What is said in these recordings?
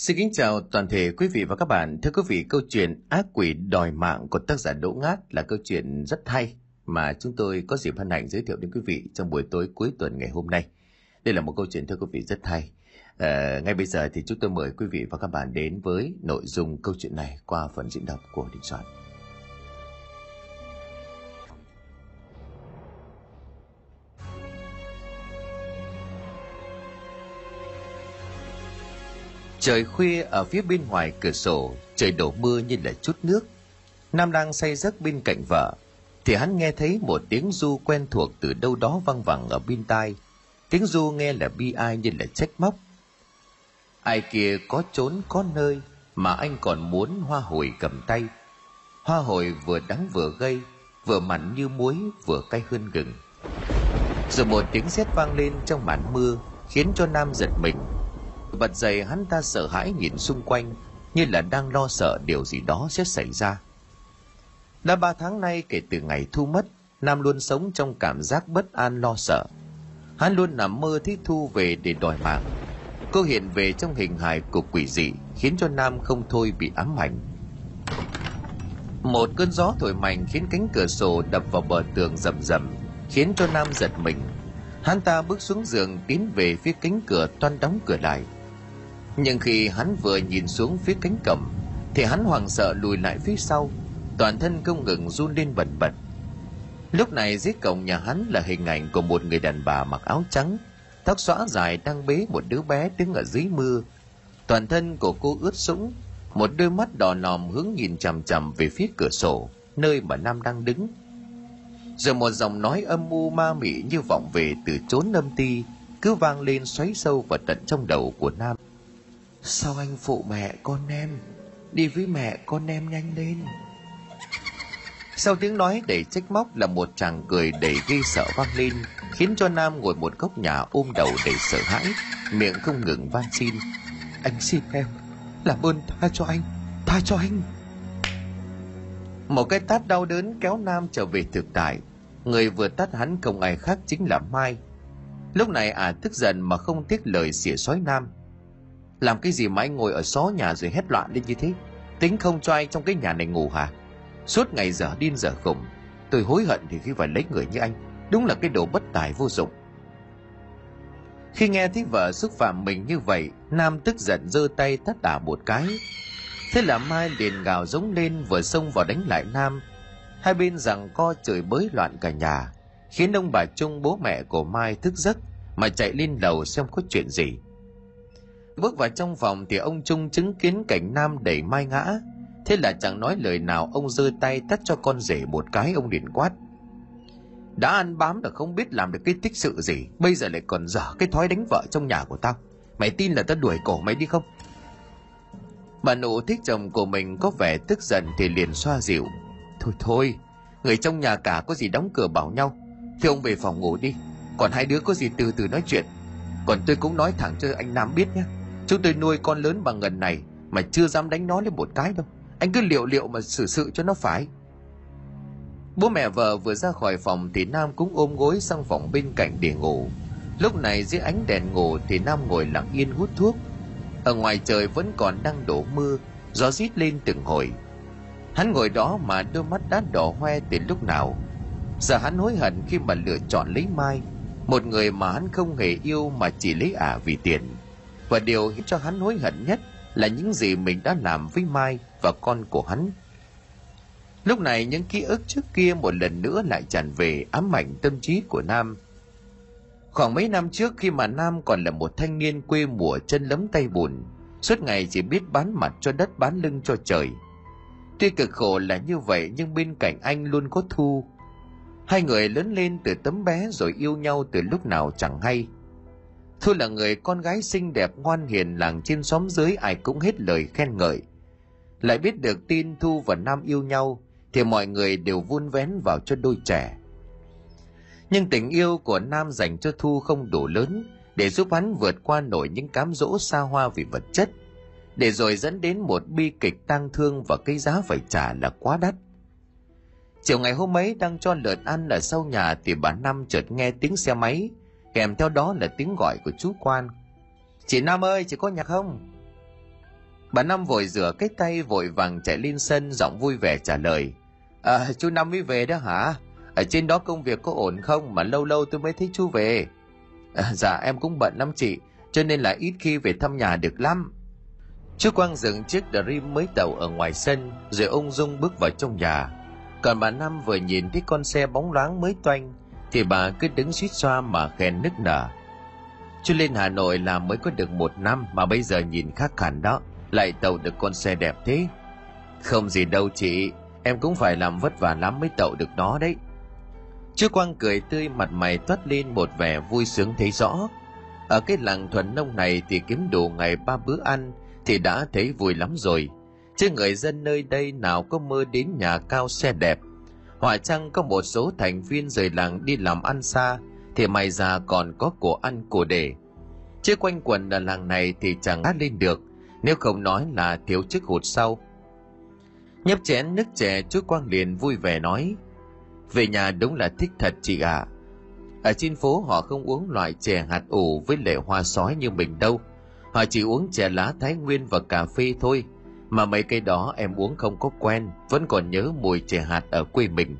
Xin kính chào toàn thể quý vị và các bạn. Thưa quý vị, câu chuyện Ác quỷ đòi mạng của tác giả Đỗ Ngát là câu chuyện rất hay mà chúng tôi có dịp hân hạnh giới thiệu đến quý vị trong buổi tối cuối tuần ngày hôm nay. Đây là một câu chuyện thưa quý vị rất hay. À, ngay bây giờ thì chúng tôi mời quý vị và các bạn đến với nội dung câu chuyện này qua phần diễn đọc của Đình Soạn. Trời khuya ở phía bên ngoài cửa sổ, trời đổ mưa như là chút nước. Nam đang say giấc bên cạnh vợ, thì hắn nghe thấy một tiếng du quen thuộc từ đâu đó văng vẳng ở bên tai. Tiếng du nghe là bi ai như là trách móc. Ai kia có trốn có nơi mà anh còn muốn hoa hồi cầm tay. Hoa hồi vừa đắng vừa gây, vừa mặn như muối vừa cay hơn gừng. Rồi một tiếng sét vang lên trong màn mưa khiến cho Nam giật mình bật dậy hắn ta sợ hãi nhìn xung quanh, như là đang lo sợ điều gì đó sẽ xảy ra. Đã ba tháng nay kể từ ngày thu mất, nam luôn sống trong cảm giác bất an lo sợ. Hắn luôn nằm mơ thấy thu về để đòi mạng. Cô hiện về trong hình hài của quỷ dị, khiến cho nam không thôi bị ám ảnh. Một cơn gió thổi mạnh khiến cánh cửa sổ đập vào bờ tường rầm rầm, khiến cho nam giật mình. Hắn ta bước xuống giường, tiến về phía cánh cửa toan đóng cửa lại nhưng khi hắn vừa nhìn xuống phía cánh cổng, thì hắn hoảng sợ lùi lại phía sau, toàn thân không ngừng run lên bần bật. Lúc này dưới cổng nhà hắn là hình ảnh của một người đàn bà mặc áo trắng, tóc xõa dài đang bế một đứa bé đứng ở dưới mưa. Toàn thân của cô ướt sũng, một đôi mắt đỏ nòm hướng nhìn chằm chằm về phía cửa sổ, nơi mà nam đang đứng. Rồi một giọng nói âm u ma mị như vọng về từ chốn âm ti, cứ vang lên xoáy sâu vào tận trong đầu của nam. Sao anh phụ mẹ con em? Đi với mẹ con em nhanh lên. Sau tiếng nói đầy trách móc là một chàng cười đầy gây sợ vang lên, Khiến cho Nam ngồi một góc nhà ôm đầu đầy sợ hãi, Miệng không ngừng van xin. Anh xin em Làm ơn tha cho anh, Tha cho anh. Một cái tát đau đớn kéo Nam trở về thực tại. Người vừa tát hắn không ai khác chính là Mai. Lúc này ả à tức giận mà không tiếc lời xỉa xói Nam làm cái gì mà anh ngồi ở xó nhà rồi hét loạn lên như thế? Tính không cho anh trong cái nhà này ngủ hả? Suốt ngày giờ điên giờ khủng tôi hối hận thì khi phải lấy người như anh, đúng là cái đồ bất tài vô dụng. Khi nghe thấy vợ xúc phạm mình như vậy, nam tức giận giơ tay tát đả một cái. Thế là mai liền gào giống lên, vừa xông vào đánh lại nam. Hai bên rằng co trời bới loạn cả nhà, khiến ông bà trung bố mẹ của mai thức giấc, mà chạy lên lầu xem có chuyện gì. Bước vào trong phòng thì ông Trung chứng kiến cảnh Nam đẩy Mai ngã. Thế là chẳng nói lời nào, ông giơ tay tắt cho con rể một cái, ông liền quát. Đã ăn bám là không biết làm được cái tích sự gì, Bây giờ lại còn dở cái thói đánh vợ trong nhà của tao. Mày tin là tao đuổi cổ mày đi không? Bà nụ thích chồng của mình có vẻ tức giận thì liền xoa dịu. Thôi thôi, Người trong nhà cả có gì đóng cửa bảo nhau. Thì ông về phòng ngủ đi, Còn hai đứa có gì từ từ nói chuyện. Còn tôi cũng nói thẳng cho anh Nam biết nhé. Chúng tôi nuôi con lớn bằng ngần này mà chưa dám đánh nó lên một cái đâu. Anh cứ liệu liệu mà xử sự cho nó phải. Bố mẹ vợ vừa ra khỏi phòng thì Nam cũng ôm gối sang phòng bên cạnh để ngủ. Lúc này dưới ánh đèn ngủ thì Nam ngồi lặng yên hút thuốc. Ở ngoài trời vẫn còn đang đổ mưa, gió rít lên từng hồi. Hắn ngồi đó mà đôi mắt đã đỏ hoe từ lúc nào. Giờ hắn hối hận khi mà lựa chọn lấy Mai, một người mà hắn không hề yêu mà chỉ lấy ả vì tiền và điều khiến cho hắn hối hận nhất là những gì mình đã làm với Mai và con của hắn. Lúc này những ký ức trước kia một lần nữa lại tràn về ám ảnh tâm trí của Nam. Khoảng mấy năm trước khi mà Nam còn là một thanh niên quê mùa chân lấm tay bùn, suốt ngày chỉ biết bán mặt cho đất bán lưng cho trời. Tuy cực khổ là như vậy nhưng bên cạnh anh luôn có Thu. Hai người lớn lên từ tấm bé rồi yêu nhau từ lúc nào chẳng hay – Thu là người con gái xinh đẹp ngoan hiền làng trên xóm dưới ai cũng hết lời khen ngợi. Lại biết được tin Thu và Nam yêu nhau thì mọi người đều vun vén vào cho đôi trẻ. Nhưng tình yêu của Nam dành cho Thu không đủ lớn để giúp hắn vượt qua nổi những cám dỗ xa hoa vì vật chất, để rồi dẫn đến một bi kịch tang thương và cái giá phải trả là quá đắt. Chiều ngày hôm ấy đang cho lợn ăn ở sau nhà thì bà Năm chợt nghe tiếng xe máy kèm theo đó là tiếng gọi của chú quan chị nam ơi chị có nhạc không Bà Năm vội rửa cái tay vội vàng chạy lên sân giọng vui vẻ trả lời. À, chú Năm mới về đó hả? Ở trên đó công việc có ổn không mà lâu lâu tôi mới thấy chú về. À, dạ em cũng bận lắm chị, cho nên là ít khi về thăm nhà được lắm. Chú Quang dừng chiếc Dream mới tàu ở ngoài sân, rồi ung dung bước vào trong nhà. Còn bà Năm vừa nhìn thấy con xe bóng loáng mới toanh, thì bà cứ đứng suýt xoa mà khen nức nở. Chú lên Hà Nội là mới có được một năm mà bây giờ nhìn khác hẳn đó, lại tàu được con xe đẹp thế. Không gì đâu chị, em cũng phải làm vất vả lắm mới tậu được nó đấy. Chú Quang cười tươi mặt mày toát lên một vẻ vui sướng thấy rõ. Ở cái làng thuần nông này thì kiếm đủ ngày ba bữa ăn thì đã thấy vui lắm rồi. Chứ người dân nơi đây nào có mơ đến nhà cao xe đẹp. Họa chăng có một số thành viên rời làng đi làm ăn xa, thì may ra còn có của ăn, của để. Chứ quanh quần ở làng này thì chẳng hát lên được, nếu không nói là thiếu chức hụt sau. Nhấp chén nước chè, chú Quang liền vui vẻ nói, Về nhà đúng là thích thật chị ạ. À. Ở trên phố họ không uống loại chè hạt ủ với lệ hoa sói như mình đâu. Họ chỉ uống chè lá thái nguyên và cà phê thôi. Mà mấy cây đó em uống không có quen, vẫn còn nhớ mùi chè hạt ở quê mình.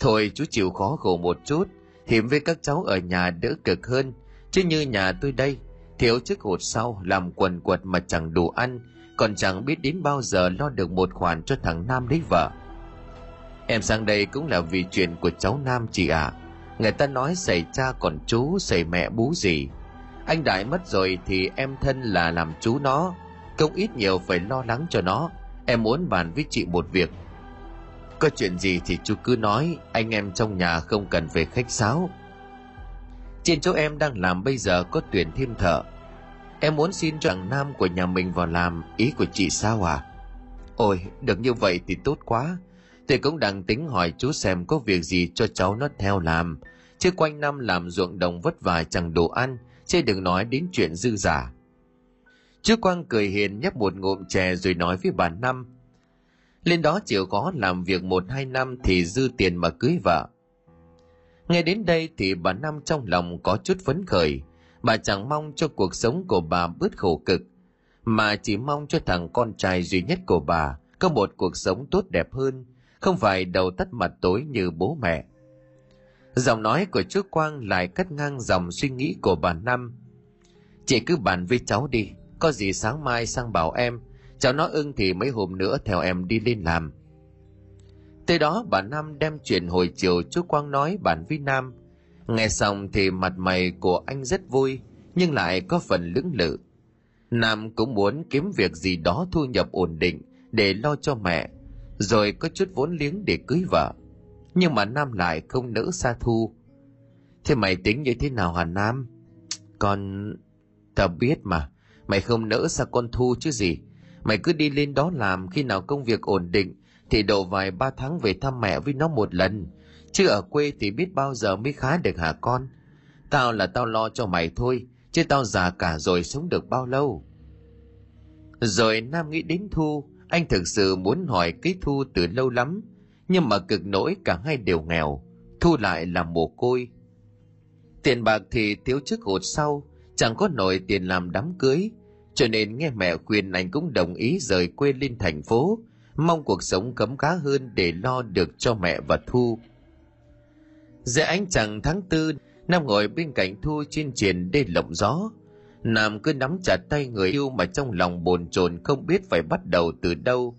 Thôi chú chịu khó khổ một chút, hiểm với các cháu ở nhà đỡ cực hơn. Chứ như nhà tôi đây, thiếu chiếc hột sau làm quần quật mà chẳng đủ ăn, còn chẳng biết đến bao giờ lo được một khoản cho thằng Nam lấy vợ. Em sang đây cũng là vì chuyện của cháu Nam chị ạ. À. Người ta nói xảy cha còn chú, xảy mẹ bú gì. Anh Đại mất rồi thì em thân là làm chú nó. Cậu ít nhiều phải lo lắng cho nó. Em muốn bàn với chị một việc. Có chuyện gì thì chú cứ nói, anh em trong nhà không cần về khách sáo. Trên chỗ em đang làm bây giờ có tuyển thêm thợ. Em muốn xin cho thằng Nam của nhà mình vào làm, ý của chị sao à? Ôi, được như vậy thì tốt quá. Tôi cũng đang tính hỏi chú xem có việc gì cho cháu nó theo làm. Chứ quanh năm làm ruộng đồng vất vả chẳng đủ ăn, chứ đừng nói đến chuyện dư giả. Chú Quang cười hiền nhấp một ngụm chè rồi nói với bà Năm. Lên đó chịu có làm việc một hai năm thì dư tiền mà cưới vợ. Nghe đến đây thì bà Năm trong lòng có chút phấn khởi. Bà chẳng mong cho cuộc sống của bà bớt khổ cực, mà chỉ mong cho thằng con trai duy nhất của bà có một cuộc sống tốt đẹp hơn, không phải đầu tắt mặt tối như bố mẹ. Giọng nói của chú Quang lại cắt ngang dòng suy nghĩ của bà Năm. Chị cứ bàn với cháu đi, có gì sáng mai sang bảo em, cháu nó ưng thì mấy hôm nữa theo em đi lên làm. Tới đó bà Năm đem chuyện hồi chiều chú Quang nói bản với Nam. Nghe xong thì mặt mày của anh rất vui, nhưng lại có phần lưỡng lự. Nam cũng muốn kiếm việc gì đó thu nhập ổn định để lo cho mẹ, rồi có chút vốn liếng để cưới vợ. Nhưng mà Nam lại không nỡ xa thu. Thế mày tính như thế nào hả Nam? Con... Tao biết mà, mày không nỡ xa con Thu chứ gì. Mày cứ đi lên đó làm, khi nào công việc ổn định, thì độ vài ba tháng về thăm mẹ với nó một lần. Chứ ở quê thì biết bao giờ mới khá được hả con? Tao là tao lo cho mày thôi, chứ tao già cả rồi sống được bao lâu? Rồi nam nghĩ đến thu, anh thực sự muốn hỏi cái thu từ lâu lắm, nhưng mà cực nỗi cả hai đều nghèo. Thu lại là mồ côi. Tiền bạc thì thiếu trước hột sau chẳng có nổi tiền làm đám cưới cho nên nghe mẹ khuyên anh cũng đồng ý rời quê lên thành phố mong cuộc sống cấm cá hơn để lo được cho mẹ và Thu. Giữa ánh chẳng tháng tư, Nam ngồi bên cạnh Thu trên triển đê lộng gió. Nam cứ nắm chặt tay người yêu mà trong lòng bồn chồn không biết phải bắt đầu từ đâu.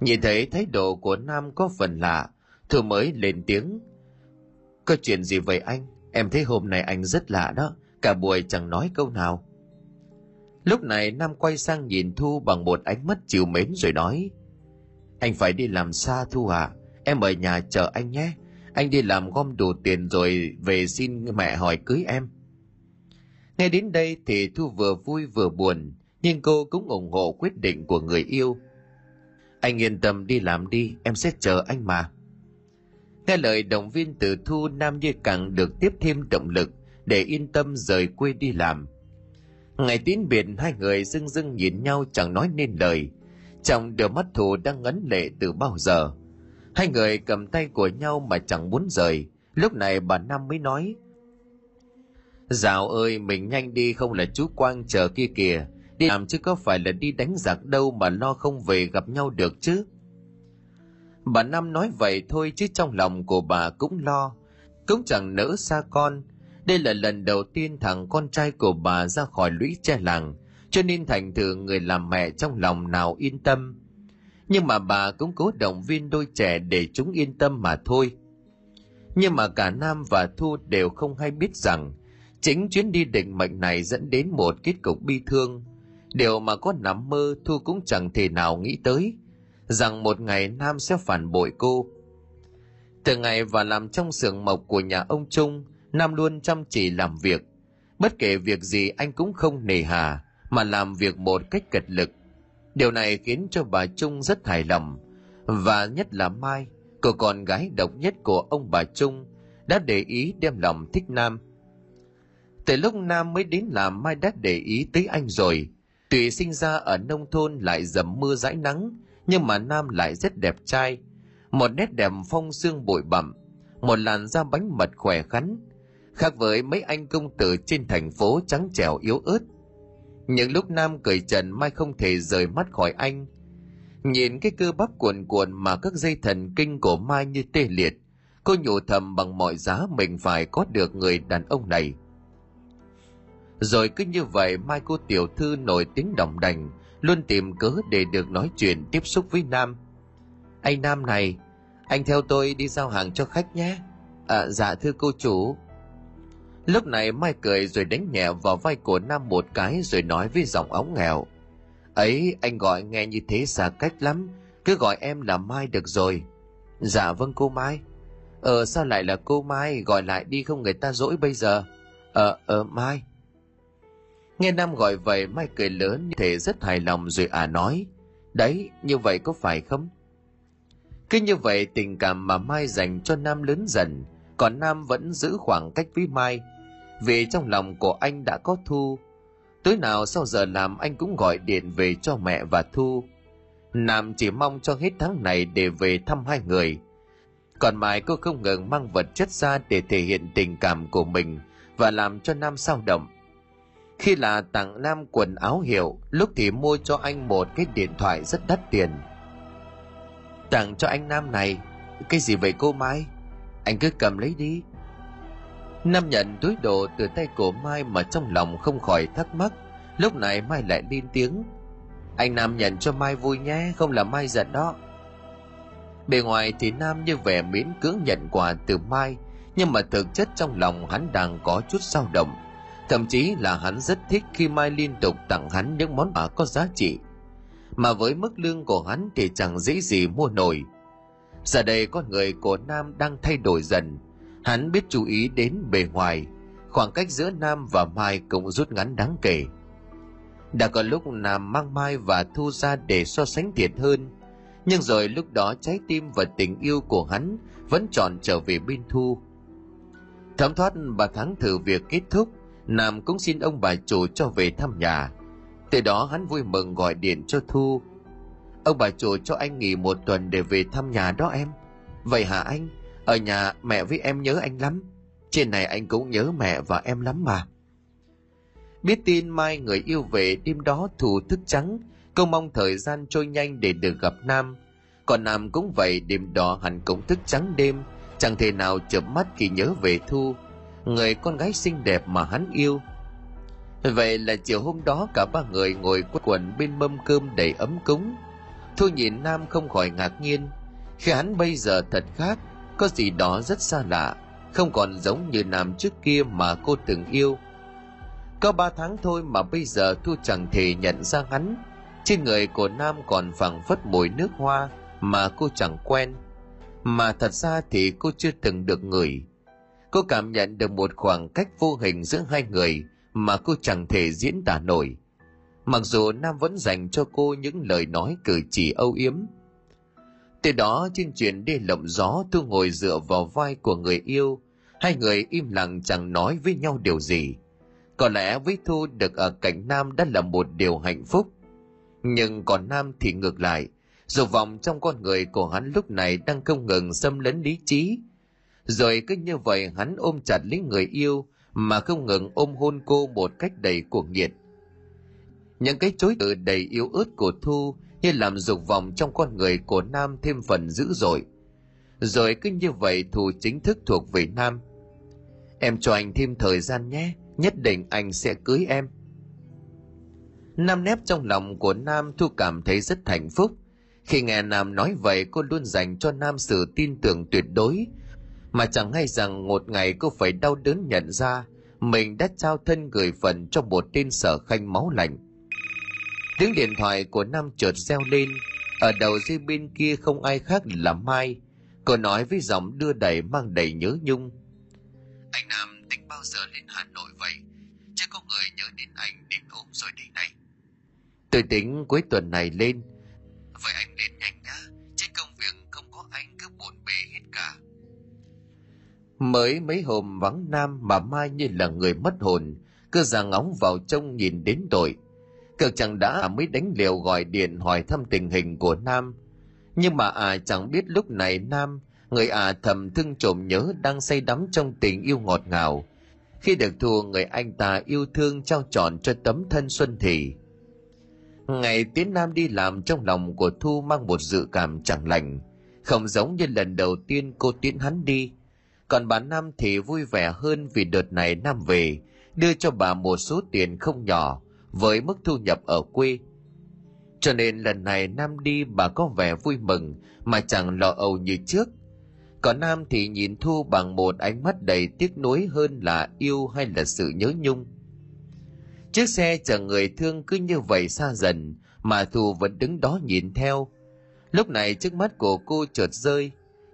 Nhìn thấy thái độ của Nam có phần lạ, Thu mới lên tiếng. Có chuyện gì vậy anh? Em thấy hôm nay anh rất lạ đó, cả buổi chẳng nói câu nào. Lúc này Nam quay sang nhìn Thu bằng một ánh mắt chiều mến rồi nói – anh phải đi làm xa Thu à? Em ở nhà chờ anh nhé. Anh đi làm gom đủ tiền rồi về xin mẹ hỏi cưới em. Nghe đến đây thì Thu vừa vui vừa buồn, nhưng cô cũng ủng hộ quyết định của người yêu. Anh yên tâm đi làm đi, em sẽ chờ anh mà. Nghe lời động viên từ Thu Nam như càng được tiếp thêm động lực để yên tâm rời quê đi làm. Ngày tín biệt hai người dưng dưng nhìn nhau chẳng nói nên lời, trong đôi mắt thù đang ngấn lệ từ bao giờ. Hai người cầm tay của nhau mà chẳng muốn rời. Lúc này bà năm mới nói dạo ơi mình nhanh đi không là chú quang chờ kia kìa. Đi làm chứ có phải là đi đánh giặc đâu mà lo không về gặp nhau được chứ? Bà năm nói vậy thôi chứ trong lòng của bà cũng lo. Cũng chẳng nỡ xa con đây là lần đầu tiên thằng con trai của bà ra khỏi lũy tre làng, cho nên thành thử người làm mẹ trong lòng nào yên tâm. Nhưng mà bà cũng cố động viên đôi trẻ để chúng yên tâm mà thôi. Nhưng mà cả nam và thu đều không hay biết rằng, chính chuyến đi định mệnh này dẫn đến một kết cục bi thương. Điều mà có nằm mơ, thu cũng chẳng thể nào nghĩ tới, rằng một ngày nam sẽ phản bội cô. Từ ngày và làm trong xưởng mộc của nhà ông trung nam luôn chăm chỉ làm việc. Bất kể việc gì anh cũng không nề hà, mà làm việc một cách cật lực. Điều này khiến cho bà trung rất hài lòng. Và nhất là mai, cô con gái độc nhất của ông bà trung, đã để ý đem lòng thích nam. Từ lúc nam mới đến làm mai đã để ý tới anh rồi. Tùy sinh ra ở nông thôn lại dầm mưa dãi nắng, nhưng mà nam lại rất đẹp trai. Một nét đẹp phong xương bụi bặm, một làn da bánh mật khỏe khắn khác với mấy anh công tử trên thành phố trắng trẻo yếu ớt. Những lúc nam cởi trần mai không thể rời mắt khỏi anh. Nhìn cái cơ bắp cuồn cuộn mà các dây thần kinh của mai như tê liệt cô nhủ thầm bằng mọi giá mình phải có được người đàn ông này. Rồi cứ như vậy mai cô tiểu thư nổi tiếng đồng đành luôn tìm cớ để được nói chuyện tiếp xúc với nam. Anh nam này anh theo tôi đi giao hàng cho khách nhé. À, dạ thưa cô chủ lúc này mai cười rồi đánh nhẹ vào vai của nam một cái rồi nói với giọng ống nghèo ấy, anh gọi nghe như thế xa cách lắm. Cứ gọi em là mai được rồi. Dạ vâng cô mai. Ờ sao lại là cô mai? Gọi lại đi không người ta dỗi bây giờ. Ờ ờ mai. Nghe nam gọi vậy, mai cười lớn như thể rất hài lòng rồi à nói. Đấy, như vậy có phải không? Cứ như vậy, tình cảm mà mai dành cho nam lớn dần, còn nam vẫn giữ khoảng cách với mai vì trong lòng của anh đã có thu. Tối nào sau giờ làm anh cũng gọi điện về cho mẹ và thu. Nam chỉ mong cho hết tháng này để về thăm hai người. Còn mai cô không ngừng mang vật chất ra để thể hiện tình cảm của mình và làm cho nam sao động. Khi là tặng nam quần áo hiệu, lúc thì mua cho anh một cái điện thoại rất đắt tiền. Tặng cho anh nam này, cái gì vậy cô mai? Anh cứ cầm lấy đi nam nhận túi đồ từ tay của mai mà trong lòng không khỏi thắc mắc. Lúc này mai lại lên tiếng. Anh nam nhận cho mai vui nhé, không là mai giận đó. Bề ngoài thì nam như vẻ miễn cưỡng nhận quà từ mai, nhưng mà thực chất trong lòng hắn đang có chút dao động. Thậm chí là hắn rất thích khi mai liên tục tặng hắn những món quà có giá trị. Mà với mức lương của hắn thì chẳng dễ gì mua nổi. Giờ đây con người của nam đang thay đổi dần hắn biết chú ý đến bề ngoài. Khoảng cách giữa nam và mai cũng rút ngắn đáng kể. Đã có lúc nam mang mai và thu ra để so sánh thiệt hơn. Nhưng rồi lúc đó trái tim và tình yêu của hắn vẫn tròn trở về bên thu. Thấm thoát ba tháng thử việc kết thúc, nam cũng xin ông bà chủ cho về thăm nhà. Từ đó hắn vui mừng gọi điện cho thu. Ông bà chủ cho anh nghỉ một tuần để về thăm nhà đó em. Vậy hả anh? Ở nhà mẹ với em nhớ anh lắm. Trên này anh cũng nhớ mẹ và em lắm mà. Biết tin mai người yêu về, đêm đó thù thức trắng cô mong thời gian trôi nhanh để được gặp nam. Còn nam cũng vậy, đêm đó hẳn cũng thức trắng đêm, chẳng thể nào chợp mắt khi nhớ về thu, người con gái xinh đẹp mà hắn yêu. Vậy là chiều hôm đó cả ba người ngồi quần bên mâm cơm đầy ấm cúng. Thu nhìn nam không khỏi ngạc nhiên. Khi hắn bây giờ thật khác có gì đó rất xa lạ, không còn giống như nam trước kia mà cô từng yêu. Có ba tháng thôi mà bây giờ thu chẳng thể nhận ra hắn. Trên người của nam còn phảng phất mùi nước hoa mà cô chẳng quen. Mà thật ra thì cô chưa từng được ngửi. Cô cảm nhận được một khoảng cách vô hình giữa hai người mà cô chẳng thể diễn tả nổi. Mặc dù nam vẫn dành cho cô những lời nói cử chỉ âu yếm từ đó, trên chuyện đi lộng gió, thu ngồi dựa vào vai của người yêu. Hai người im lặng chẳng nói với nhau điều gì. Có lẽ với thu được ở cạnh nam đã là một điều hạnh phúc. Nhưng còn nam thì ngược lại. Dù vọng trong con người của hắn lúc này đang không ngừng xâm lấn lý trí. Rồi cứ như vậy hắn ôm chặt lấy người yêu mà không ngừng ôm hôn cô một cách đầy cuồng nhiệt. Những cái chối từ đầy yếu ớt của thu như làm dục vọng trong con người của nam thêm phần dữ dội. Rồi cứ như vậy thù chính thức thuộc về nam. Em cho anh thêm thời gian nhé, nhất định anh sẽ cưới em. Nam nép trong lòng của nam thu cảm thấy rất hạnh phúc. Khi nghe nam nói vậy, cô luôn dành cho nam sự tin tưởng tuyệt đối. Mà chẳng hay rằng một ngày cô phải đau đớn nhận ra, mình đã trao thân gửi phần cho một tên sở khanh máu lạnh tiếng điện thoại của nam chợt reo lên. Ở đầu dây bên kia không ai khác là mai. Cô nói với giọng đưa đẩy mang đầy nhớ nhung. Anh nam tính bao giờ lên hà nội vậy? Chắc có người nhớ đến anh đến ốm rồi đây này. Tôi tính cuối tuần này lên. Vậy anh lên nhanh nhá chứ công việc không có anh cứ bộn bề hết cả. Mới mấy hôm vắng nam mà mai như là người mất hồn cứ ra ngóng vào trông nhìn đến tội cực chẳng đã à, mới đánh liều gọi điện hỏi thăm tình hình của nam. Nhưng mà à chẳng biết lúc này nam, người à thầm thương trộm nhớ đang say đắm trong tình yêu ngọt ngào. Khi được thua, người anh ta yêu thương trao trọn cho tấm thân xuân thì ngày tiến nam đi làm trong lòng của thu mang một dự cảm chẳng lành. Không giống như lần đầu tiên cô tiến hắn đi. Còn bà nam thì vui vẻ hơn vì đợt này nam về, đưa cho bà một số tiền không nhỏ với mức thu nhập ở quê. Cho nên lần này nam đi bà có vẻ vui mừng, mà chẳng lo âu như trước. Còn nam thì nhìn thu bằng một ánh mắt đầy tiếc nuối hơn là yêu hay là sự nhớ nhung. Chiếc xe chở người thương cứ như vậy xa dần, mà thu vẫn đứng đó nhìn theo. Lúc này trước mắt của cô chợt rơi.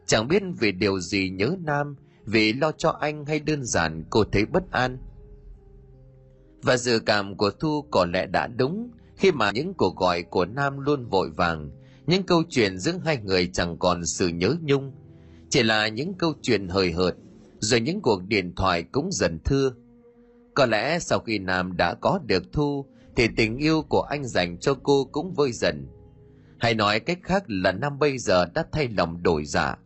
Chẳng biết vì điều gì nhớ nam, vì lo cho anh hay đơn giản cô thấy bất an và dự cảm của thu có lẽ đã đúng, khi mà những cuộc gọi của nam luôn vội vàng, những câu chuyện giữa hai người chẳng còn sự nhớ nhung. Chỉ là những câu chuyện hời hợt, rồi những cuộc điện thoại cũng dần thưa. Có lẽ sau khi nam đã có được thu, thì tình yêu của anh dành cho cô cũng vơi dần. Hay nói cách khác là nam bây giờ đã thay lòng đổi dạ.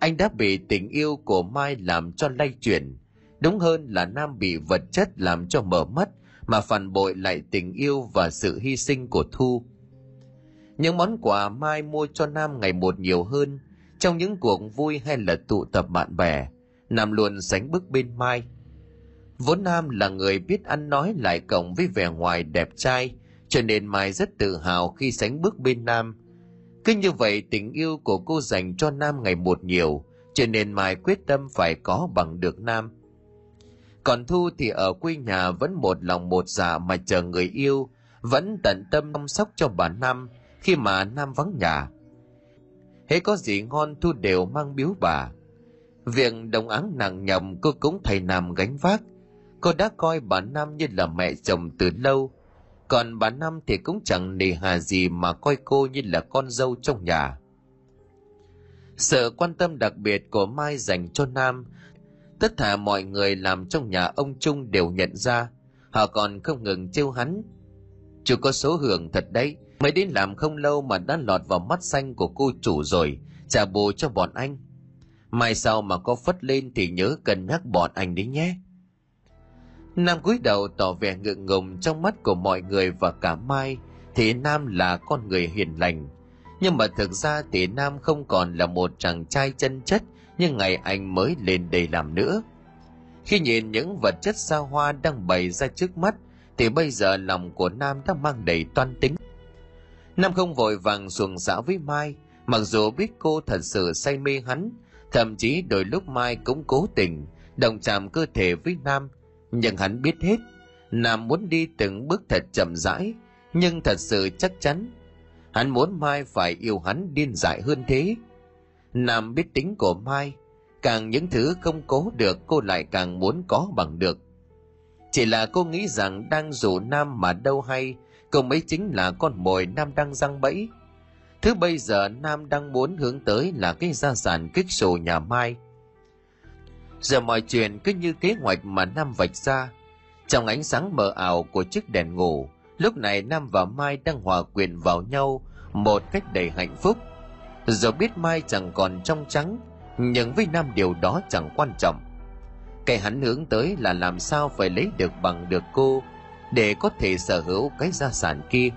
Anh đã bị tình yêu của mai làm cho lay chuyển, đúng hơn là nam bị vật chất làm cho mở mắt mà phản bội lại tình yêu và sự hy sinh của thu. Những món quà mai mua cho nam ngày một nhiều hơn, trong những cuộc vui hay là tụ tập bạn bè, nam luôn sánh bước bên mai. Vốn nam là người biết ăn nói lại cộng với vẻ ngoài đẹp trai, cho nên mai rất tự hào khi sánh bước bên nam. Cứ như vậy tình yêu của cô dành cho nam ngày một nhiều, cho nên mai quyết tâm phải có bằng được nam còn thu thì ở quê nhà vẫn một lòng một dạ mà chờ người yêu, vẫn tận tâm chăm sóc cho bà nam khi mà nam vắng nhà. Hễ có gì ngon thu đều mang biếu bà. Việc đồng áng nặng nhọc cô cũng thầy nam gánh vác. Cô đã coi bà nam như là mẹ chồng từ lâu. Còn bà nam thì cũng chẳng nề hà gì mà coi cô như là con dâu trong nhà. Sự quan tâm đặc biệt của mai dành cho nam tất cả mọi người làm trong nhà ông trung đều nhận ra. Họ còn không ngừng trêu hắn. Chưa có số hưởng thật đấy. Mới đến làm không lâu mà đã lọt vào mắt xanh của cô chủ rồi, trả bù cho bọn anh. Mai sau mà có phất lên thì nhớ cân nhắc bọn anh đấy nhé. Nam cúi đầu tỏ vẻ ngượng ngùng trong mắt của mọi người và cả mai. Thì nam là con người hiền lành. Nhưng mà thực ra thì nam không còn là một chàng trai chân chất nhưng ngày anh mới lên đây làm nữa. Khi nhìn những vật chất xa hoa đang bày ra trước mắt, thì bây giờ lòng của nam đã mang đầy toan tính. Nam không vội vàng xuồng xã với mai, mặc dù biết cô thật sự say mê hắn, thậm chí đôi lúc mai cũng cố tình, đồng chạm cơ thể với nam. Nhưng hắn biết hết, nam muốn đi từng bước thật chậm rãi, nhưng thật sự chắc chắn, hắn muốn mai phải yêu hắn điên dại hơn thế nam biết tính của mai. Càng những thứ không cố được, cô lại càng muốn có bằng được. Chỉ là cô nghĩ rằng đang rủ nam mà đâu hay cô mới chính là con mồi nam đang răng bẫy. Thứ bây giờ nam đang muốn hướng tới là cái gia sản kích sổ nhà mai. Giờ mọi chuyện cứ như kế hoạch mà nam vạch ra. Trong ánh sáng mờ ảo của chiếc đèn ngủ, lúc này nam và mai đang hòa quyện vào nhau, một cách đầy hạnh phúc giờ biết mai chẳng còn trong trắng, nhưng với nam điều đó chẳng quan trọng. Cái hắn hướng tới là làm sao phải lấy được bằng được cô, để có thể sở hữu cái gia sản kia.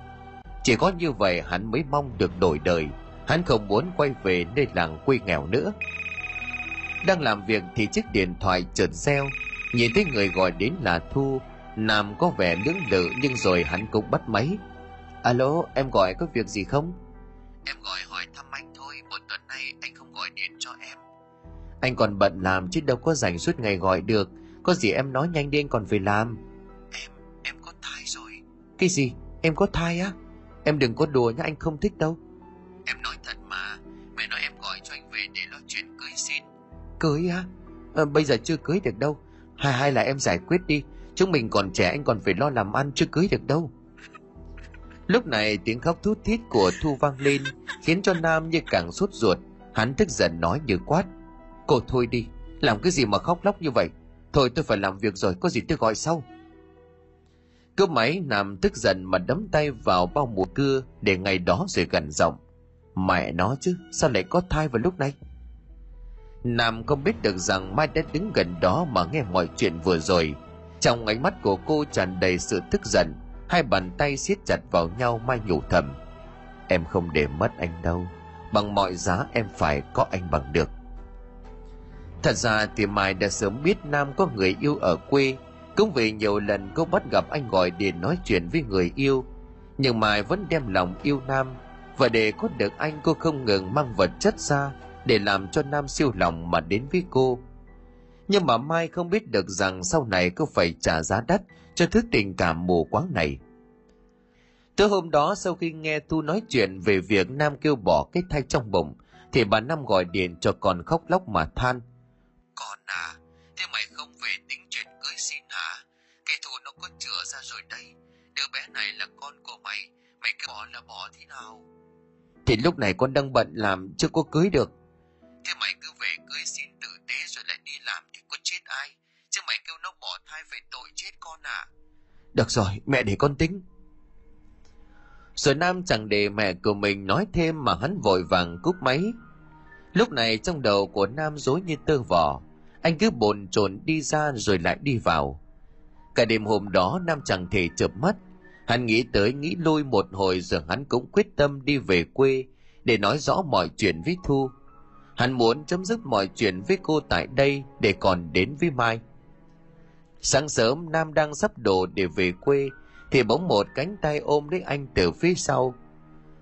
Chỉ có như vậy hắn mới mong được đổi đời, hắn không muốn quay về nơi làng quê nghèo nữa. Đang làm việc thì chiếc điện thoại chợt reo, nhìn thấy người gọi đến là thu. Nam có vẻ lưỡng lự nhưng rồi hắn cũng bắt máy. Alo, em gọi có việc gì không? Em gọi hỏi thăm anh một tuần nay anh không gọi điện cho em. Anh còn bận làm chứ đâu có rảnh suốt ngày gọi được. Có gì em nói nhanh đi anh còn phải làm. Em em có thai rồi. Cái gì? Em có thai á? Em đừng có đùa nhá anh không thích đâu. Em nói thật mà. Mẹ nói em gọi cho anh về để lo chuyện cưới xin. Cưới á? À, bây giờ chưa cưới được đâu. Hay hay là em giải quyết đi. Chúng mình còn trẻ anh còn phải lo làm ăn chưa cưới được đâu lúc này tiếng khóc thút thít của thu vang lên, khiến cho nam như càng sốt ruột. Hắn tức giận nói như quát, cô thôi đi, làm cái gì mà khóc lóc như vậy? Thôi tôi phải làm việc rồi, có gì tôi gọi sau? Cướp máy, nam tức giận mà đấm tay vào bao mùa cưa để ngày đó rồi gần giọng, mẹ nó chứ, sao lại có thai vào lúc này? Nam không biết được rằng mai đã đứng gần đó mà nghe mọi chuyện vừa rồi. Trong ánh mắt của cô tràn đầy sự tức giận hai bàn tay siết chặt vào nhau mai nhủ thầm. Em không để mất anh đâu. Bằng mọi giá em phải có anh bằng được. Thật ra thì mai đã sớm biết nam có người yêu ở quê. Cũng vì nhiều lần cô bắt gặp anh gọi điện nói chuyện với người yêu. Nhưng mai vẫn đem lòng yêu nam. Và để có được anh, cô không ngừng mang vật chất ra để làm cho nam siêu lòng mà đến với cô. Nhưng mà mai không biết được rằng sau này cô phải trả giá đắt cho thứ tình cảm mù quáng này Tới hôm đó sau khi nghe Thu nói chuyện về việc Nam kêu bỏ cái thai trong bụng, thì bà Năm gọi điện cho con khóc lóc mà than. Con à, thế mày không về tính chuyện cưới xin hả? Cái Thu nó có chữa ra rồi đây. Đứa bé này là con của mày, mày cứ bỏ là bỏ thế nào? Thì lúc này con đang bận làm, chưa có cưới được. Thế mày cứ về cưới xin chết con à? Được rồi, mẹ để con tính. Rồi Nam chẳng để mẹ của mình nói thêm mà hắn vội vàng cúp máy. Lúc này trong đầu của Nam dối như tơ vỏ, anh cứ bồn chồn đi ra rồi lại đi vào. Cả đêm hôm đó Nam chẳng thể chợp mắt, hắn nghĩ tới nghĩ lui một hồi rồi hắn cũng quyết tâm đi về quê để nói rõ mọi chuyện với Thu. Hắn muốn chấm dứt mọi chuyện với cô tại đây để còn đến với Mai. Sáng sớm Nam đang sắp đồ để về quê thì bỗng một cánh tay ôm lấy anh từ phía sau.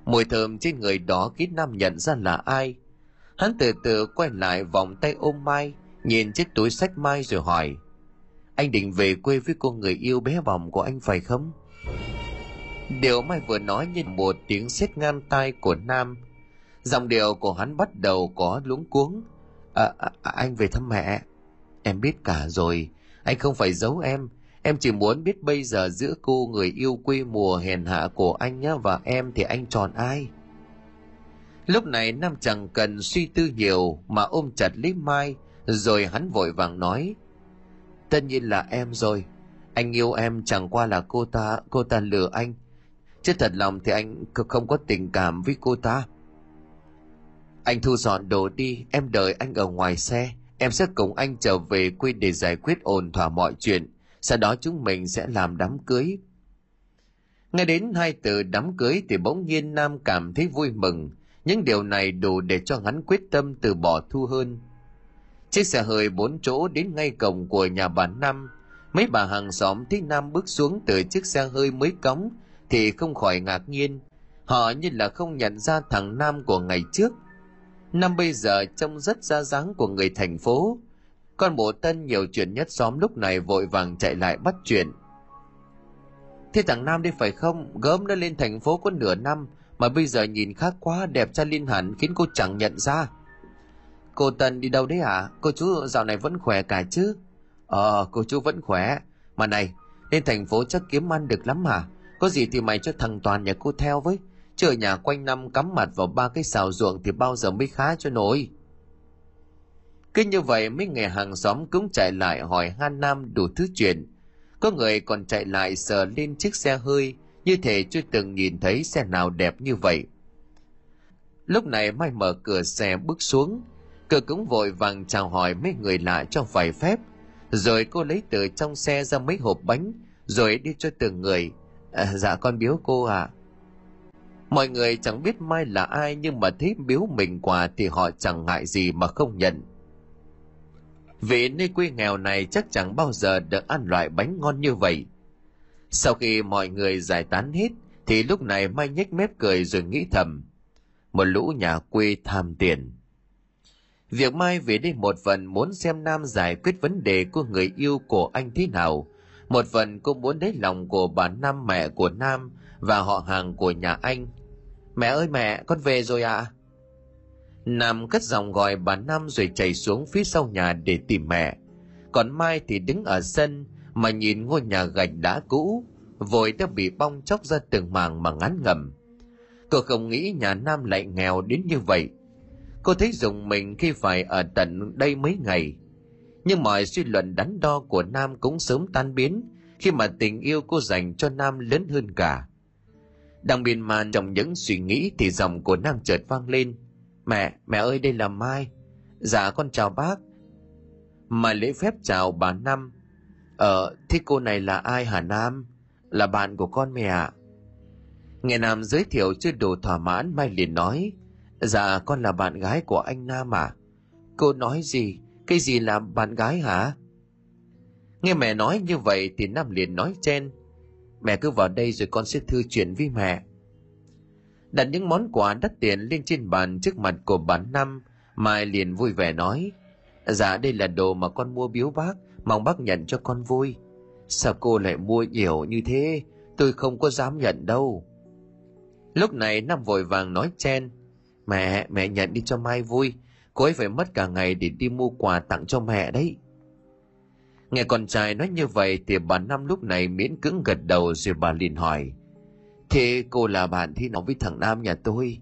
Mùi thơm trên người đó khiến nam nhận ra là ai. Hắn từ từ quay lại vòng tay ôm mai nhìn chiếc túi sách mai rồi hỏi anh định về quê với cô người yêu bé bỏng của anh phải không? Điều mai vừa nói như một tiếng sét ngang tai của nam. Dòng điệu của hắn bắt đầu có luống cuống. À, à, à anh về thăm mẹ. Em biết cả rồi anh không phải giấu em Em chỉ muốn biết bây giờ giữa cô người yêu quê mùa hèn hạ của anh nhá và em thì anh chọn ai? Lúc này Nam chẳng cần suy tư nhiều mà ôm chặt lấy Mai rồi hắn vội vàng nói Tất nhiên là em rồi. Anh yêu em chẳng qua là cô ta, cô ta lừa anh. Chứ thật lòng thì anh không có tình cảm với cô ta. Anh thu dọn đồ đi, em đợi anh ở ngoài xe. Em sẽ cùng anh trở về quê để giải quyết ổn thỏa mọi chuyện. Sau đó chúng mình sẽ làm đám cưới. Nghe đến hai từ đám cưới thì bỗng nhiên nam cảm thấy vui mừng. Những điều này đủ để cho hắn quyết tâm từ bỏ thu hơn chiếc xe hơi bốn chỗ đến ngay cổng của nhà bà năm mấy bà hàng xóm thấy nam bước xuống từ chiếc xe hơi mới cống thì không khỏi ngạc nhiên. Họ như là không nhận ra thằng nam của ngày trước năm bây giờ trông rất ra dáng của người thành phố. Con bộ tân nhiều chuyện nhất xóm lúc này vội vàng chạy lại bắt chuyện. Thế thằng nam đi phải không? Gớm nó lên thành phố có nửa năm, mà bây giờ nhìn khác quá, đẹp trai liên hẳn, khiến cô chẳng nhận ra. Cô tân đi đâu đấy hả à? cô chú dạo này vẫn khỏe cả chứ? Ờ cô chú vẫn khỏe. Mà này, lên thành phố chắc kiếm ăn được lắm hả? Có gì thì mày cho thằng toàn nhà cô theo với chứ ở nhà quanh năm cắm mặt vào ba cái xào ruộng thì bao giờ mới khá cho nổi. Cứ như vậy mấy người hàng xóm cũng chạy lại hỏi han nam đủ thứ chuyện. Có người còn chạy lại sờ lên chiếc xe hơi như thể chưa từng nhìn thấy xe nào đẹp như vậy. Lúc này mai mở cửa xe bước xuống cửa cũng vội vàng chào hỏi mấy người lạ cho vài phép. Rồi cô lấy từ trong xe ra mấy hộp bánh rồi đi cho từng người. À, dạ con biếu cô ạ. à mọi người chẳng biết mai là ai, nhưng mà thấy biếu mình quà thì họ chẳng ngại gì mà không nhận. Vì nơi quê nghèo này chắc chẳng bao giờ được ăn loại bánh ngon như vậy. Sau khi mọi người giải tán hết, thì lúc này mai nhếch mép cười rồi nghĩ thầm. Một lũ nhà quê tham tiền. Việc mai về đây một phần muốn xem nam giải quyết vấn đề của người yêu của anh thế nào. Một phần cô muốn lấy lòng của bà nam mẹ của nam và họ hàng của nhà anh mẹ ơi mẹ, con về rồi ạ. À? nam cất giọng gọi bà Nam rồi chạy xuống phía sau nhà để tìm mẹ. Còn mai thì đứng ở sân mà nhìn ngôi nhà gạch đá cũ, vội đã bị bong chóc ra từng màng mà ngắn ngầm cô không nghĩ nhà nam lại nghèo đến như vậy. Cô thấy dùng mình khi phải ở tận đây mấy ngày. Nhưng mọi suy luận đắn đo của nam cũng sớm tan biến khi mà tình yêu cô dành cho nam lớn hơn cả đang miên man trong những suy nghĩ thì giọng của nam chợt vang lên. Mẹ mẹ ơi, đây là mai. Dạ con chào bác. Mai lễ phép chào bà năm ờ thế cô này là ai hả nam? Là bạn của con mẹ ạ. Nghe nam giới thiệu chưa đủ thỏa mãn, mai liền nói dạ con là bạn gái của anh nam à cô nói gì? Cái gì là bạn gái hả? Nghe mẹ nói như vậy thì nam liền nói chen mẹ cứ vào đây rồi con sẽ thư chuyện với mẹ. Đặt những món quà đắt tiền lên trên bàn trước mặt của bà năm, mai liền vui vẻ nói dạ đây là đồ mà con mua biếu bác, mong bác nhận cho con vui. Sao cô lại mua nhiều như thế? Tôi không có dám nhận đâu. Lúc này năm vội vàng nói chen, mẹ mẹ nhận đi cho mai vui. Cô ấy phải mất cả ngày để đi mua quà tặng cho mẹ đấy nghe con trai nói như vậy thì bà năm lúc này miễn cưỡng gật đầu rồi bà liền hỏi, thế cô là bạn thi nào với thằng nam nhà tôi?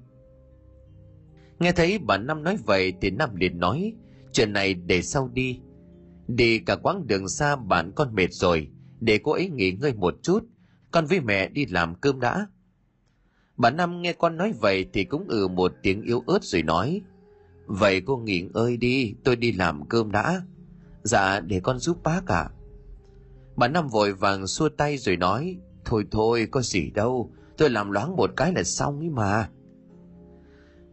Nghe thấy bà năm nói vậy thì năm liền nói, chuyện này để sau đi. Đi cả quãng đường xa bạn con mệt rồi, để cô ấy nghỉ ngơi một chút, con với mẹ đi làm cơm đã. Bà năm nghe con nói vậy thì cũng ừ một tiếng yếu ớt rồi nói, vậy cô nghỉ ngơi đi, tôi đi làm cơm đã dạ để con giúp bác ạ. À. bà năm vội vàng xua tay rồi nói, thôi thôi, có gì đâu, tôi làm loáng một cái là xong ấy mà.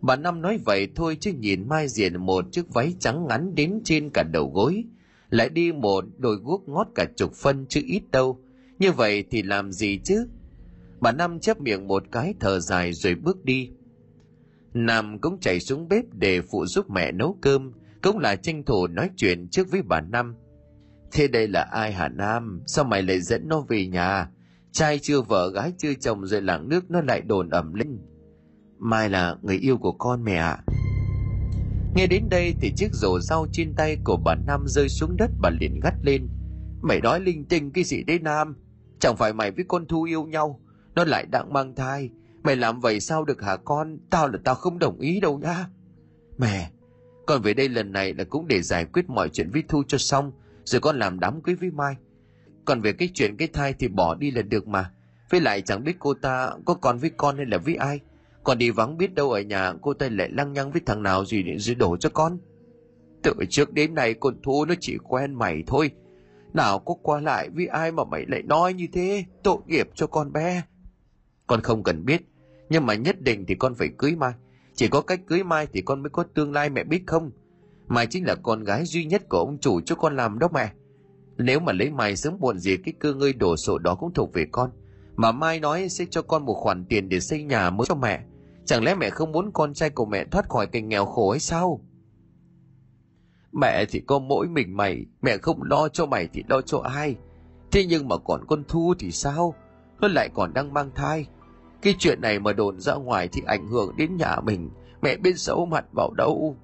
Bà năm nói vậy thôi chứ nhìn mai diện một chiếc váy trắng ngắn đến trên cả đầu gối, lại đi một đôi guốc ngót cả chục phân chứ ít đâu. Như vậy thì làm gì chứ? Bà năm chép miệng một cái thở dài rồi bước đi. Nam cũng chạy xuống bếp để phụ giúp mẹ nấu cơm cũng là tranh thủ nói chuyện trước với bà năm. Thế đây là ai hả nam? Sao mày lại dẫn nó về nhà? Trai chưa, vợ gái chưa, chồng rồi làng nước nó lại đồn ẩm lên. Mai là người yêu của con mẹ ạ. Nghe đến đây thì chiếc rổ rau trên tay của bà nam rơi xuống đất, bà liền gắt lên. Mày nói linh tinh cái gì đấy nam? Chẳng phải mày với con thu yêu nhau, nó lại đang mang thai. Mày làm vậy sao được hả con? Tao là tao không đồng ý đâu nhá. Mẹ con về đây lần này là cũng để giải quyết mọi chuyện với thu cho xong, rồi con làm đám cưới với mai. Còn về cái chuyện cái thai thì bỏ đi là được mà. Với lại chẳng biết cô ta có còn với con hay là với ai. Còn đi vắng biết đâu ở nhà cô ta lại lăng nhăng với thằng nào gì để dưới đổ cho con. Từ trước đến nay con thu nó chỉ quen mày thôi. Nào có qua lại với ai mà mày lại nói như thế, tội nghiệp cho con bé. Con không cần biết, nhưng mà nhất định thì con phải cưới mai chỉ có cách cưới mai thì con mới có tương lai, mẹ biết không? Mai chính là con gái duy nhất của ông chủ cho con làm đó mẹ. Nếu mà lấy mai sớm muộn gì, cái cơ ngơi đổ sổ đó cũng thuộc về con. Mà mai nói sẽ cho con một khoản tiền để xây nhà mới cho mẹ. Chẳng lẽ mẹ không muốn con trai của mẹ thoát khỏi cảnh nghèo khổ hay sao? Mẹ thì có mỗi mình mày, mẹ không lo cho mày thì lo cho ai. Thế nhưng mà còn con thu thì sao? Nó lại còn đang mang thai cái chuyện này mà đồn ra ngoài thì ảnh hưởng đến nhà mình, mẹ biết xấu mặt vào đâu.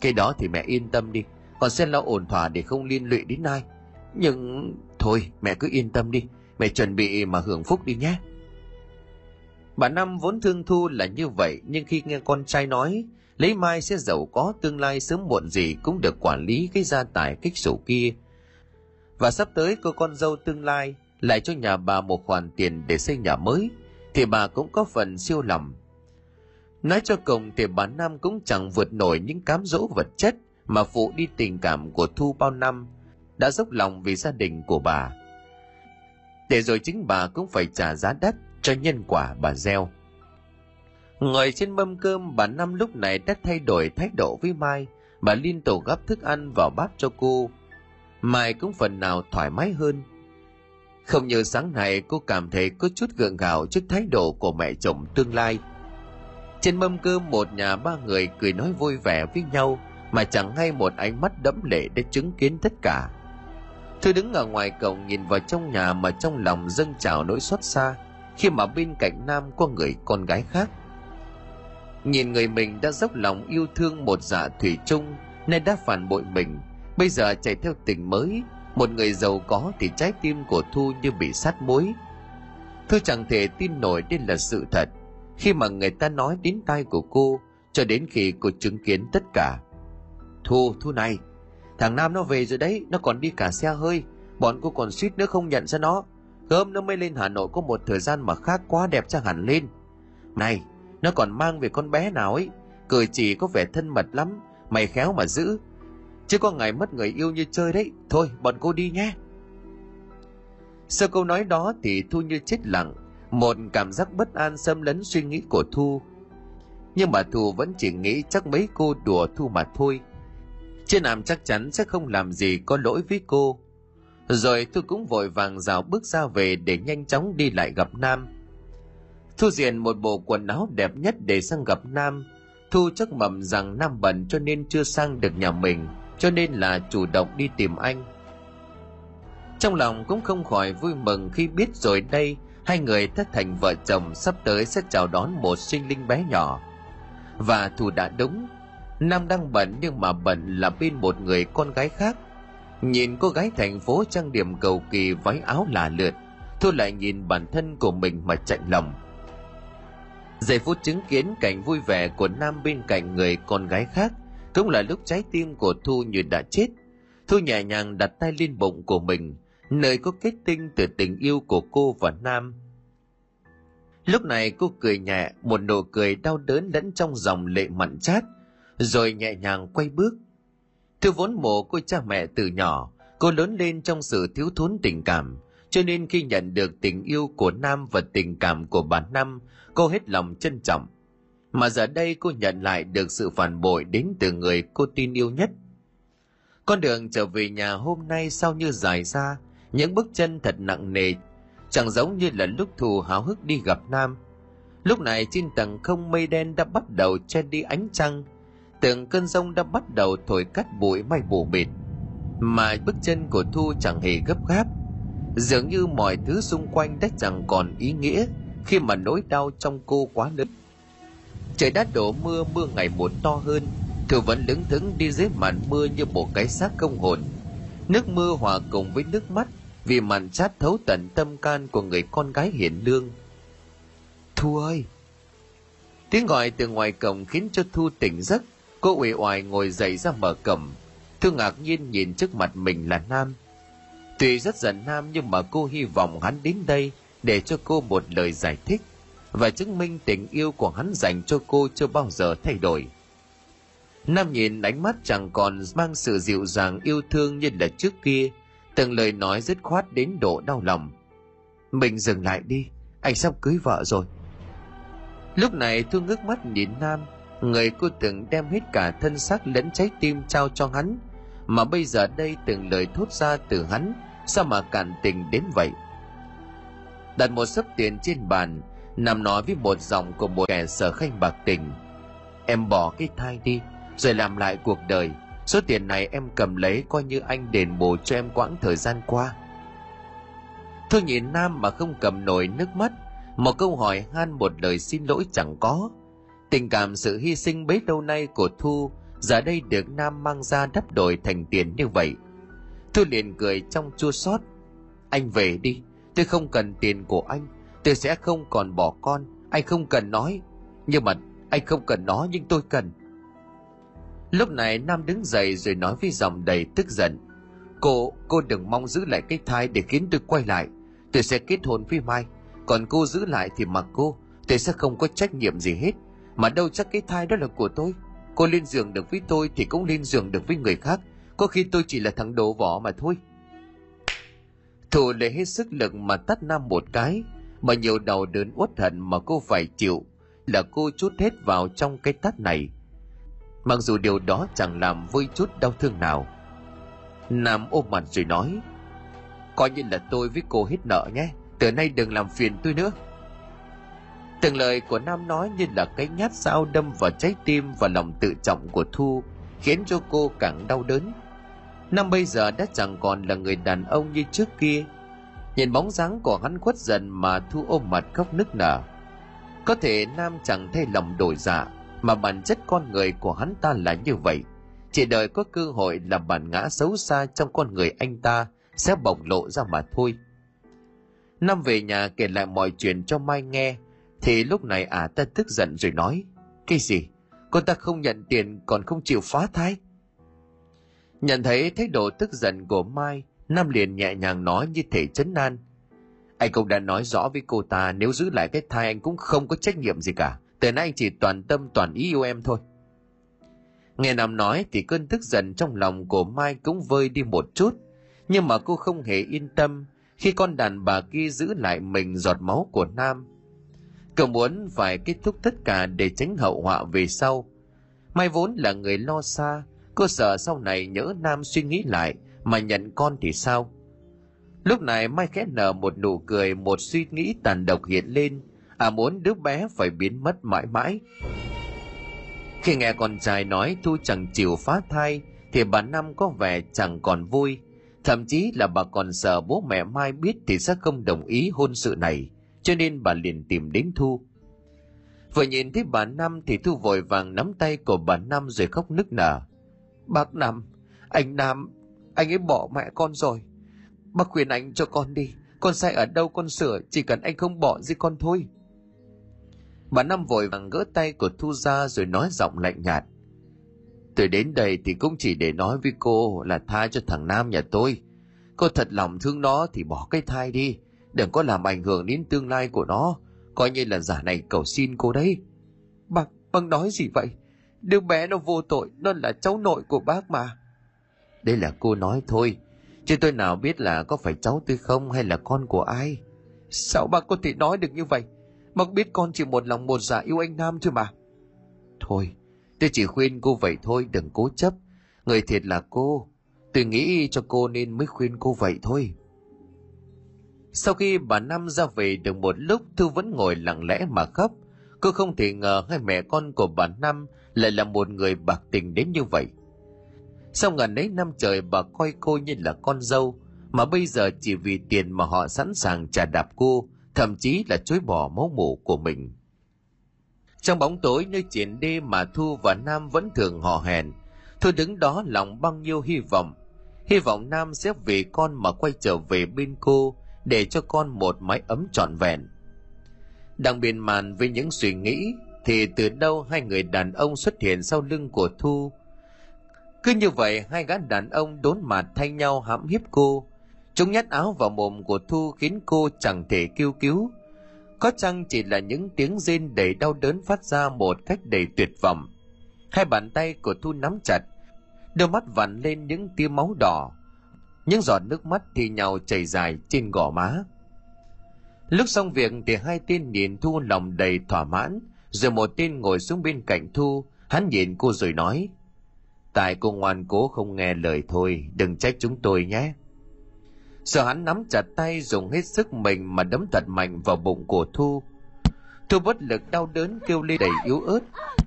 Cái đó thì mẹ yên tâm đi con sẽ lo ổn thỏa để không liên lụy đến ai. Nhưng thôi, mẹ cứ yên tâm đi, mẹ chuẩn bị mà hưởng phúc đi nhé. Bà năm vốn thương thu là như vậy, nhưng khi nghe con trai nói, lấy mai sẽ giàu có, tương lai sớm muộn gì cũng được quản lý cái gia tài kích sổ kia. Và sắp tới, cô con dâu tương lai lại cho nhà bà một khoản tiền để xây nhà mới thì bà cũng có phần siêu lòng. Nói cho cùng thì bà nam cũng chẳng vượt nổi những cám dỗ vật chất mà phụ đi tình cảm của thu bao năm đã dốc lòng vì gia đình của bà. Để rồi chính bà cũng phải trả giá đắt cho nhân quả bà gieo. Ngồi trên mâm cơm, bà năm lúc này đã thay đổi thái độ với mai. Bà liên tục gắp thức ăn vào bát cho cô. Mai cũng phần nào thoải mái hơn không như sáng nay cô cảm thấy có chút gượng gạo trước thái độ của mẹ chồng tương lai trên mâm cơm một nhà ba người cười nói vui vẻ với nhau mà chẳng hay một ánh mắt đẫm lệ để chứng kiến tất cả Thư đứng ở ngoài cổng nhìn vào trong nhà mà trong lòng dâng trào nỗi xót xa khi mà bên cạnh Nam có người con gái khác. Nhìn người mình đã dốc lòng yêu thương một dạ thủy chung nên đã phản bội mình, bây giờ chạy theo tình mới, một người giàu có thì trái tim của Thu như bị sát muối. thu chẳng thể tin nổi đây là sự thật khi mà người ta nói đến tai của cô cho đến khi cô chứng kiến tất cả. Thu, Thu này, Thằng Nam nó về rồi đấy, nó còn đi cả xe hơi. Bọn cô còn suýt nữa không nhận ra nó. Gớm nó mới lên Hà Nội có một thời gian mà khác quá đẹp cho hẳn lên. Này, nó còn mang về con bé nào ấy. Cười chỉ có vẻ thân mật lắm. Mày khéo mà giữ. Chứ có ngày mất người yêu như chơi đấy. Thôi, bọn cô đi nhé. Sau câu nói đó thì Thu như chết lặng. Một cảm giác bất an xâm lấn suy nghĩ của Thu. Nhưng mà Thu vẫn chỉ nghĩ chắc mấy cô đùa Thu mà thôi Chứ Nam chắc chắn sẽ không làm gì có lỗi với cô. Rồi thu cũng vội vàng rào bước ra về để nhanh chóng đi lại gặp Nam. Thu diện một bộ quần áo đẹp nhất để sang gặp Nam. Thu chắc mầm rằng Nam bận cho nên chưa sang được nhà mình, cho nên là chủ động đi tìm anh. Trong lòng cũng không khỏi vui mừng khi biết rồi đây hai người thất thành vợ chồng sắp tới sẽ chào đón một sinh linh bé nhỏ. Và thù đã đúng, Nam đang bận nhưng mà bận là bên một người con gái khác. Nhìn cô gái thành phố trang điểm cầu kỳ váy áo là lượt, Thu lại nhìn bản thân của mình mà chạy lòng. Giây phút chứng kiến cảnh vui vẻ của Nam bên cạnh người con gái khác, cũng là lúc trái tim của Thu như đã chết. Thu nhẹ nhàng đặt tay lên bụng của mình, nơi có kết tinh từ tình yêu của cô và Nam. Lúc này cô cười nhẹ, một nụ cười đau đớn lẫn trong dòng lệ mặn chát, rồi nhẹ nhàng quay bước. Thư vốn mộ cô cha mẹ từ nhỏ, cô lớn lên trong sự thiếu thốn tình cảm, cho nên khi nhận được tình yêu của Nam và tình cảm của bà Năm, cô hết lòng trân trọng. Mà giờ đây cô nhận lại được sự phản bội đến từ người cô tin yêu nhất. Con đường trở về nhà hôm nay sao như dài ra, những bước chân thật nặng nề, chẳng giống như là lúc thù háo hức đi gặp Nam. Lúc này trên tầng không mây đen đã bắt đầu che đi ánh trăng, tưởng cơn rông đã bắt đầu thổi cắt bụi may bù mịt mà bước chân của thu chẳng hề gấp gáp dường như mọi thứ xung quanh đã chẳng còn ý nghĩa khi mà nỗi đau trong cô quá lớn trời đã đổ mưa mưa ngày một to hơn. Thư vẫn lững thững đi dưới màn mưa như một cái xác không hồn. Nước mưa hòa cùng với nước mắt, vì màn chát thấu tận tâm can của người con gái hiền lương. Thu ơi! Tiếng gọi từ ngoài cổng khiến cho thu tỉnh giấc. Cô uể oải ngồi dậy ra mở cổng. thu ngạc nhiên nhìn trước mặt mình là Nam. Tuy rất giận Nam nhưng mà cô hy vọng hắn đến đây để cho cô một lời giải thích và chứng minh tình yêu của hắn dành cho cô chưa bao giờ thay đổi. Nam nhìn ánh mắt chẳng còn mang sự dịu dàng yêu thương như là trước kia, từng lời nói dứt khoát đến độ đau lòng. Mình dừng lại đi, anh sắp cưới vợ rồi. Lúc này Thu ngước mắt nhìn Nam, người cô từng đem hết cả thân xác lẫn trái tim trao cho hắn mà bây giờ đây từng lời thốt ra từ hắn sao mà cản tình đến vậy đặt một sấp tiền trên bàn Nam nói với một giọng của một kẻ sở khanh bạc tình. Em bỏ cái thai đi rồi làm lại cuộc đời. Số tiền này em cầm lấy coi như anh đền bù cho em quãng thời gian qua. Thôi nhìn nam mà không cầm nổi nước mắt một câu hỏi han một lời xin lỗi chẳng có. Tình cảm sự hy sinh bấy lâu nay của Thu giờ đây được Nam mang ra đắp đổi thành tiền như vậy. Thu liền cười trong chua xót. Anh về đi, tôi không cần tiền của anh, tôi sẽ không còn bỏ con, anh không cần nói. Nhưng mà anh không cần nó nhưng tôi cần. Lúc này Nam đứng dậy rồi nói với giọng đầy tức giận. Cô, cô đừng mong giữ lại cái thai để khiến tôi quay lại. Tôi sẽ kết hôn với Mai. Còn cô giữ lại thì mặc cô, tôi sẽ không có trách nhiệm gì hết mà đâu chắc cái thai đó là của tôi cô lên giường được với tôi thì cũng lên giường được với người khác có khi tôi chỉ là thằng đồ vỏ mà thôi thù lấy hết sức lực mà tắt Nam một cái, mà nhiều đầu đớn uất hận mà cô phải chịu là cô chút hết vào trong cái tát này. Mặc dù điều đó chẳng làm vui chút đau thương nào. Nam ôm mặt rồi nói, coi như là tôi với cô hết nợ nhé, từ nay đừng làm phiền tôi nữa. Từng lời của Nam nói như là cái nhát dao đâm vào trái tim và lòng tự trọng của Thu, khiến cho cô càng đau đớn. Nam bây giờ đã chẳng còn là người đàn ông như trước kia. Nhìn bóng dáng của hắn khuất dần mà Thu ôm mặt khóc nức nở. Có thể Nam chẳng thay lòng đổi dạ, mà bản chất con người của hắn ta là như vậy. Chỉ đợi có cơ hội là bản ngã xấu xa trong con người anh ta sẽ bộc lộ ra mà thôi. Nam về nhà kể lại mọi chuyện cho Mai nghe, thì lúc này ả à ta tức giận rồi nói, cái gì? Con ta không nhận tiền còn không chịu phá thai? Nhận thấy thái độ tức giận của Mai, Nam liền nhẹ nhàng nói như thể chấn an. Anh cũng đã nói rõ với cô ta nếu giữ lại cái thai anh cũng không có trách nhiệm gì cả. Từ nay anh chỉ toàn tâm toàn ý yêu em thôi. Nghe Nam nói thì cơn tức giận trong lòng của Mai cũng vơi đi một chút. Nhưng mà cô không hề yên tâm khi con đàn bà kia giữ lại mình giọt máu của Nam. Cậu muốn phải kết thúc tất cả để tránh hậu họa về sau. Mai vốn là người lo xa, cô sợ sau này nhớ Nam suy nghĩ lại mà nhận con thì sao? Lúc này Mai khẽ nở một nụ cười, một suy nghĩ tàn độc hiện lên, à muốn đứa bé phải biến mất mãi mãi. Khi nghe con trai nói Thu chẳng chịu phá thai, thì bà Năm có vẻ chẳng còn vui. Thậm chí là bà còn sợ bố mẹ Mai biết thì sẽ không đồng ý hôn sự này, cho nên bà liền tìm đến Thu. Vừa nhìn thấy bà Năm thì Thu vội vàng nắm tay của bà Năm rồi khóc nức nở. Bác Năm, anh Nam, anh ấy bỏ mẹ con rồi. Bác khuyên anh cho con đi, con sai ở đâu con sửa, chỉ cần anh không bỏ gì con thôi. Bà Năm vội vàng gỡ tay của Thu ra rồi nói giọng lạnh nhạt. Tôi đến đây thì cũng chỉ để nói với cô là tha cho thằng Nam nhà tôi. Cô thật lòng thương nó thì bỏ cái thai đi, đừng có làm ảnh hưởng đến tương lai của nó, coi như là giả này cầu xin cô đấy. Bác, bác nói gì vậy? Đứa bé nó vô tội, nó là cháu nội của bác mà. Đây là cô nói thôi, chứ tôi nào biết là có phải cháu tôi không hay là con của ai. Sao bà có thể nói được như vậy? Bác biết con chỉ một lòng một dạ yêu anh Nam thôi mà. Thôi, tôi chỉ khuyên cô vậy thôi, đừng cố chấp. Người thiệt là cô. Tôi nghĩ cho cô nên mới khuyên cô vậy thôi. Sau khi bà Năm ra về được một lúc, Thư vẫn ngồi lặng lẽ mà khóc. Cô không thể ngờ hai mẹ con của bà Năm lại là một người bạc tình đến như vậy. Sau ngần ấy năm trời bà coi cô như là con dâu, mà bây giờ chỉ vì tiền mà họ sẵn sàng trả đạp cô, thậm chí là chối bỏ máu mủ của mình. Trong bóng tối nơi triển đê mà Thu và Nam vẫn thường hò hẹn, Thu đứng đó lòng bao nhiêu hy vọng. Hy vọng Nam sẽ về con mà quay trở về bên cô để cho con một mái ấm trọn vẹn. Đang biên màn với những suy nghĩ thì từ đâu hai người đàn ông xuất hiện sau lưng của Thu. Cứ như vậy hai gã đàn ông đốn mặt thay nhau hãm hiếp cô, Chúng nhát áo vào mồm của Thu khiến cô chẳng thể kêu cứu. Có chăng chỉ là những tiếng rên đầy đau đớn phát ra một cách đầy tuyệt vọng. Hai bàn tay của Thu nắm chặt, đôi mắt vặn lên những tia máu đỏ. Những giọt nước mắt thì nhào chảy dài trên gò má. Lúc xong việc thì hai tên nhìn Thu lòng đầy thỏa mãn, rồi một tên ngồi xuống bên cạnh Thu, hắn nhìn cô rồi nói, Tại cô ngoan cố không nghe lời thôi, đừng trách chúng tôi nhé. Giờ hắn nắm chặt tay dùng hết sức mình mà đấm thật mạnh vào bụng của Thu. Thu bất lực đau đớn kêu lên đầy yếu ớt.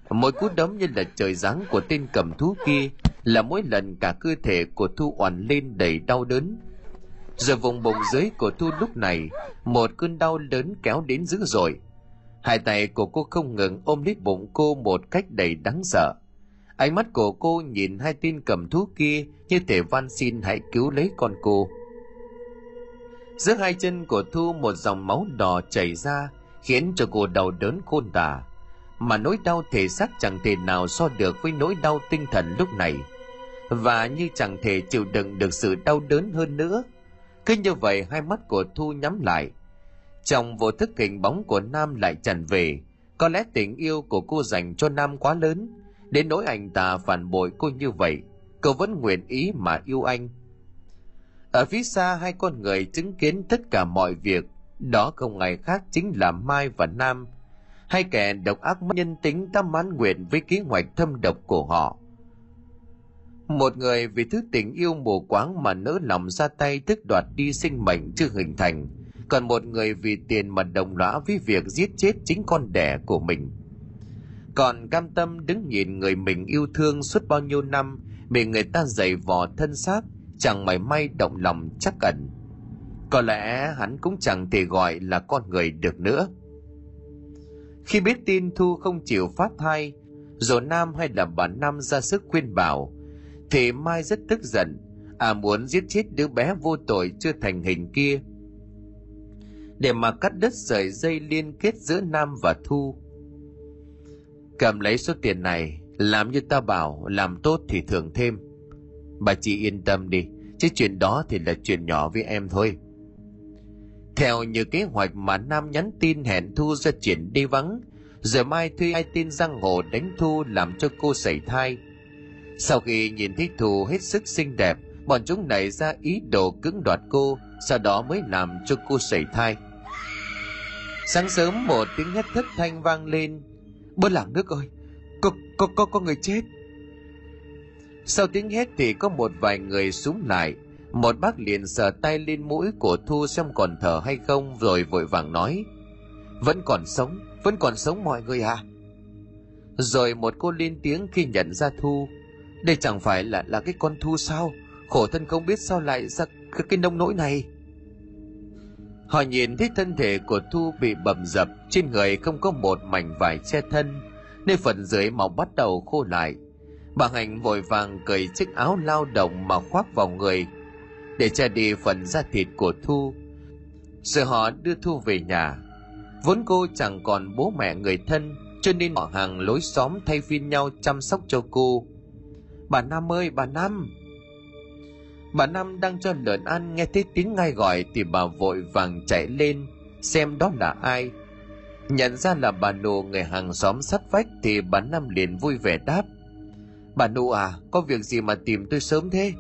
Mỗi cú đấm như là trời giáng của tên cầm thú kia là mỗi lần cả cơ thể của Thu oằn lên đầy đau đớn. Giờ vùng bụng dưới của Thu lúc này, một cơn đau lớn kéo đến dữ dội. Hai tay của cô không ngừng ôm lấy bụng cô một cách đầy đáng sợ. Ánh mắt của cô nhìn hai tin cầm thú kia như thể van xin hãy cứu lấy con cô. Giữa hai chân của thu một dòng máu đỏ chảy ra, khiến cho cô đau đớn khôn tả. Mà nỗi đau thể xác chẳng thể nào so được với nỗi đau tinh thần lúc này. Và như chẳng thể chịu đựng được sự đau đớn hơn nữa. Cứ như vậy, hai mắt của thu nhắm lại. Trong vô thức hình bóng của nam lại tràn về. Có lẽ tình yêu của cô dành cho nam quá lớn đến nỗi anh ta phản bội cô như vậy, cô vẫn nguyện ý mà yêu anh. Ở phía xa, hai con người chứng kiến tất cả mọi việc. Đó không ai khác chính là mai và nam. Hai kẻ độc ác nhân tính đã mãn nguyện với kế hoạch thâm độc của họ. Một người vì thứ tình yêu mù quáng mà nỡ lòng ra tay tức đoạt đi sinh mệnh chưa hình thành. Còn một người vì tiền mà đồng lõa với việc giết chết chính con đẻ của mình còn cam tâm đứng nhìn người mình yêu thương suốt bao nhiêu năm, bị người ta giày vò thân xác, chẳng mảy may động lòng chắc ẩn. Có lẽ hắn cũng chẳng thể gọi là con người được nữa. Khi biết tin thu không chịu phát thai rồi nam hay là bà nam ra sức khuyên bảo, thì mai rất tức giận à muốn giết chết đứa bé vô tội chưa thành hình kia. Để mà cắt đứt sợi dây liên kết giữa nam và thu cầm lấy số tiền này, làm như ta bảo làm tốt thì thưởng thêm. Bà chị yên tâm đi, chứ chuyện đó thì là chuyện nhỏ với em thôi. Theo như kế hoạch mà nam nhắn tin hẹn thu ra chuyện đi vắng rồi mai thuê ai tin giang hồ đánh thu làm cho cô sảy thai. Sau khi nhìn thấy thù hết sức xinh đẹp, bọn chúng nảy ra ý đồ cưỡng đoạt cô, sau đó mới làm cho cô sảy thai. Sáng sớm một tiếng hét thất thanh vang lên bơ làng nước ơi. Có có có có người chết. Sau tiếng hét thì có một vài người súng lại. Một bác liền sờ tay lên mũi của thu xem còn thở hay không rồi vội vàng nói. Vẫn còn sống vẫn còn sống mọi người à. Rồi một cô lên tiếng khi nhận ra thu. Đây chẳng phải là là cái con thu sao? Khổ thân không biết sao lại ra cái, cái nông nỗi này họ nhìn thấy thân thể của thu bị bầm dập, trên người không có một mảnh vải che thân, nên phần dưới màu bắt đầu khô lại. Bà hạnh vội vàng cởi chiếc áo lao động mà khoác vào người, để che đi phần da thịt của thu. Rồi họ đưa thu về nhà. Vốn cô chẳng còn bố mẹ người thân, cho nên họ hàng lối xóm thay phiên nhau chăm sóc cho cô. Bà năm ơi, bà năm bà năm đang cho lợn ăn, nghe thấy tiếng ngai gọi thì bà vội vàng chạy lên, xem đó là ai. Nhận ra là bà nụ người hàng xóm sắt vách thì bà năm liền vui vẻ đáp. Bà nụ à có việc gì mà tìm tôi sớm thế?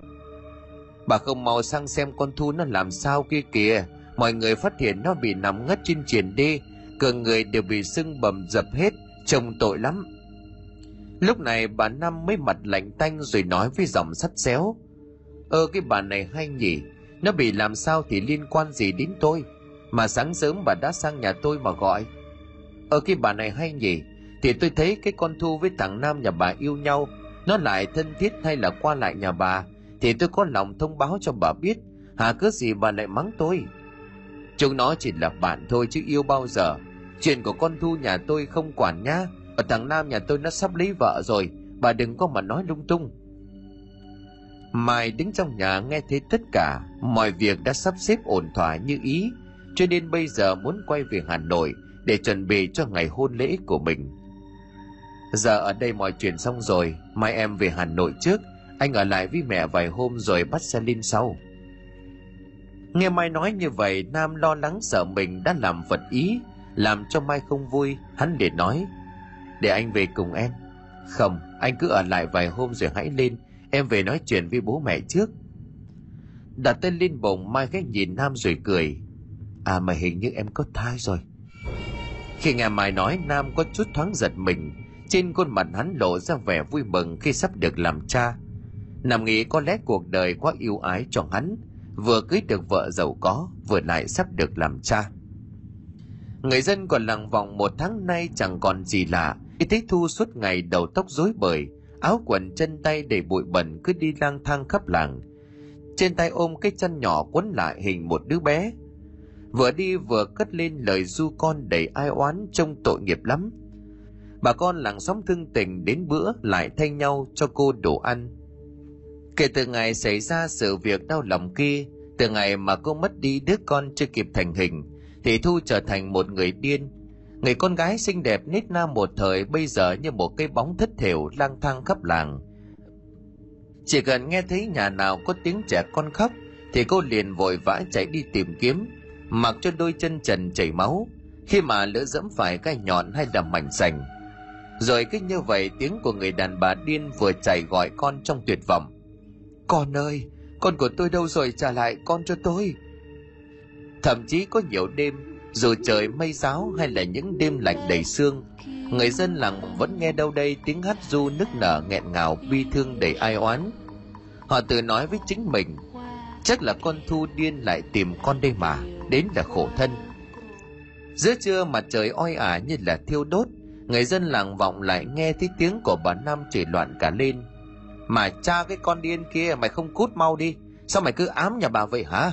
Bà không mau sang xem con thu nó làm sao kia kìa. Mọi người phát hiện nó bị nằm ngất trên triển đi cơ người đều bị sưng bầm dập hết, trông tội lắm. Lúc này bà năm mới mặt lạnh tanh rồi nói với giọng sắt xéo ơ cái bà này hay nhỉ? Nó bị làm sao thì liên quan gì đến tôi? Mà sáng sớm bà đã sang nhà tôi mà gọi. Ơ cái bà này hay nhỉ? Thì tôi thấy cái con thu với thằng nam nhà bà yêu nhau, nó lại thân thiết hay là qua lại nhà bà? Thì tôi có lòng thông báo cho bà biết. Hà cớ gì bà lại mắng tôi? Chúng nó chỉ là bạn thôi chứ yêu bao giờ. Chuyện của con thu nhà tôi không quản nhá. Và thằng nam nhà tôi nó sắp lấy vợ rồi. Bà đừng có mà nói lung tung mai đứng trong nhà nghe thấy tất cả, mọi việc đã sắp xếp ổn thỏa như ý. Cho nên bây giờ muốn quay về hà nội để chuẩn bị cho ngày hôn lễ của mình. Giờ ở đây mọi chuyện xong rồi, mai em về hà nội trước. Anh ở lại với mẹ vài hôm rồi bắt xe lên sau. Nghe mai nói như vậy, nam lo lắng sợ mình đã làm vật ý, làm cho mai không vui. Hắn để nói, để anh về cùng em. Không, anh cứ ở lại vài hôm rồi hãy lên em về nói chuyện với bố mẹ trước. Đặt tên lên bụng mai ghé nhìn nam rồi cười. À mà hình như em có thai rồi. Khi nghe mai nói, nam có chút thoáng giật mình. Trên khuôn mặt hắn lộ ra vẻ vui mừng khi sắp được làm cha. Nằm nghĩ có lẽ cuộc đời quá yêu ái cho hắn. Vừa cưới được vợ giàu có, vừa lại sắp được làm cha. Người dân còn lằng vòng một tháng nay chẳng còn gì lạ. Khi thấy thu suốt ngày đầu tóc rối bời áo quần chân tay để bụi bẩn cứ đi lang thang khắp làng. Trên tay ôm cái chân nhỏ quấn lại hình một đứa bé. Vừa đi vừa cất lên lời du con đầy ai oán trông tội nghiệp lắm. Bà con làng xóm thương tình đến bữa lại thay nhau cho cô đồ ăn. Kể từ ngày xảy ra sự việc đau lòng kia, từ ngày mà cô mất đi đứa con chưa kịp thành hình, thì thu trở thành một người điên người con gái xinh đẹp nít na một thời bây giờ như một cây bóng thất thểu lang thang khắp làng. Chỉ cần nghe thấy nhà nào có tiếng trẻ con khóc, thì cô liền vội vã chạy đi tìm kiếm, mặc cho đôi chân trần chảy máu. Khi mà lỡ dẫm phải gai nhọn hay là mảnh sành. Rồi cứ như vậy tiếng của người đàn bà điên vừa chạy gọi con trong tuyệt vọng. Con ơi, con của tôi đâu rồi? Trả lại con cho tôi. Thậm chí có nhiều đêm dù trời mây giáo hay là những đêm lạnh đầy sương, người dân làng vẫn nghe đâu đây tiếng hát du nức nở nghẹn ngào bi thương đầy ai oán. Họ tự nói với chính mình, chắc là con thu điên lại tìm con đây mà, đến là khổ thân. Giữa trưa mặt trời oi ả như là thiêu đốt, người dân làng vọng lại nghe thấy tiếng của bà năm chửi loạn cả lên. Mà cha cái con điên kia mày không cút mau đi, sao mày cứ ám nhà bà vậy hả?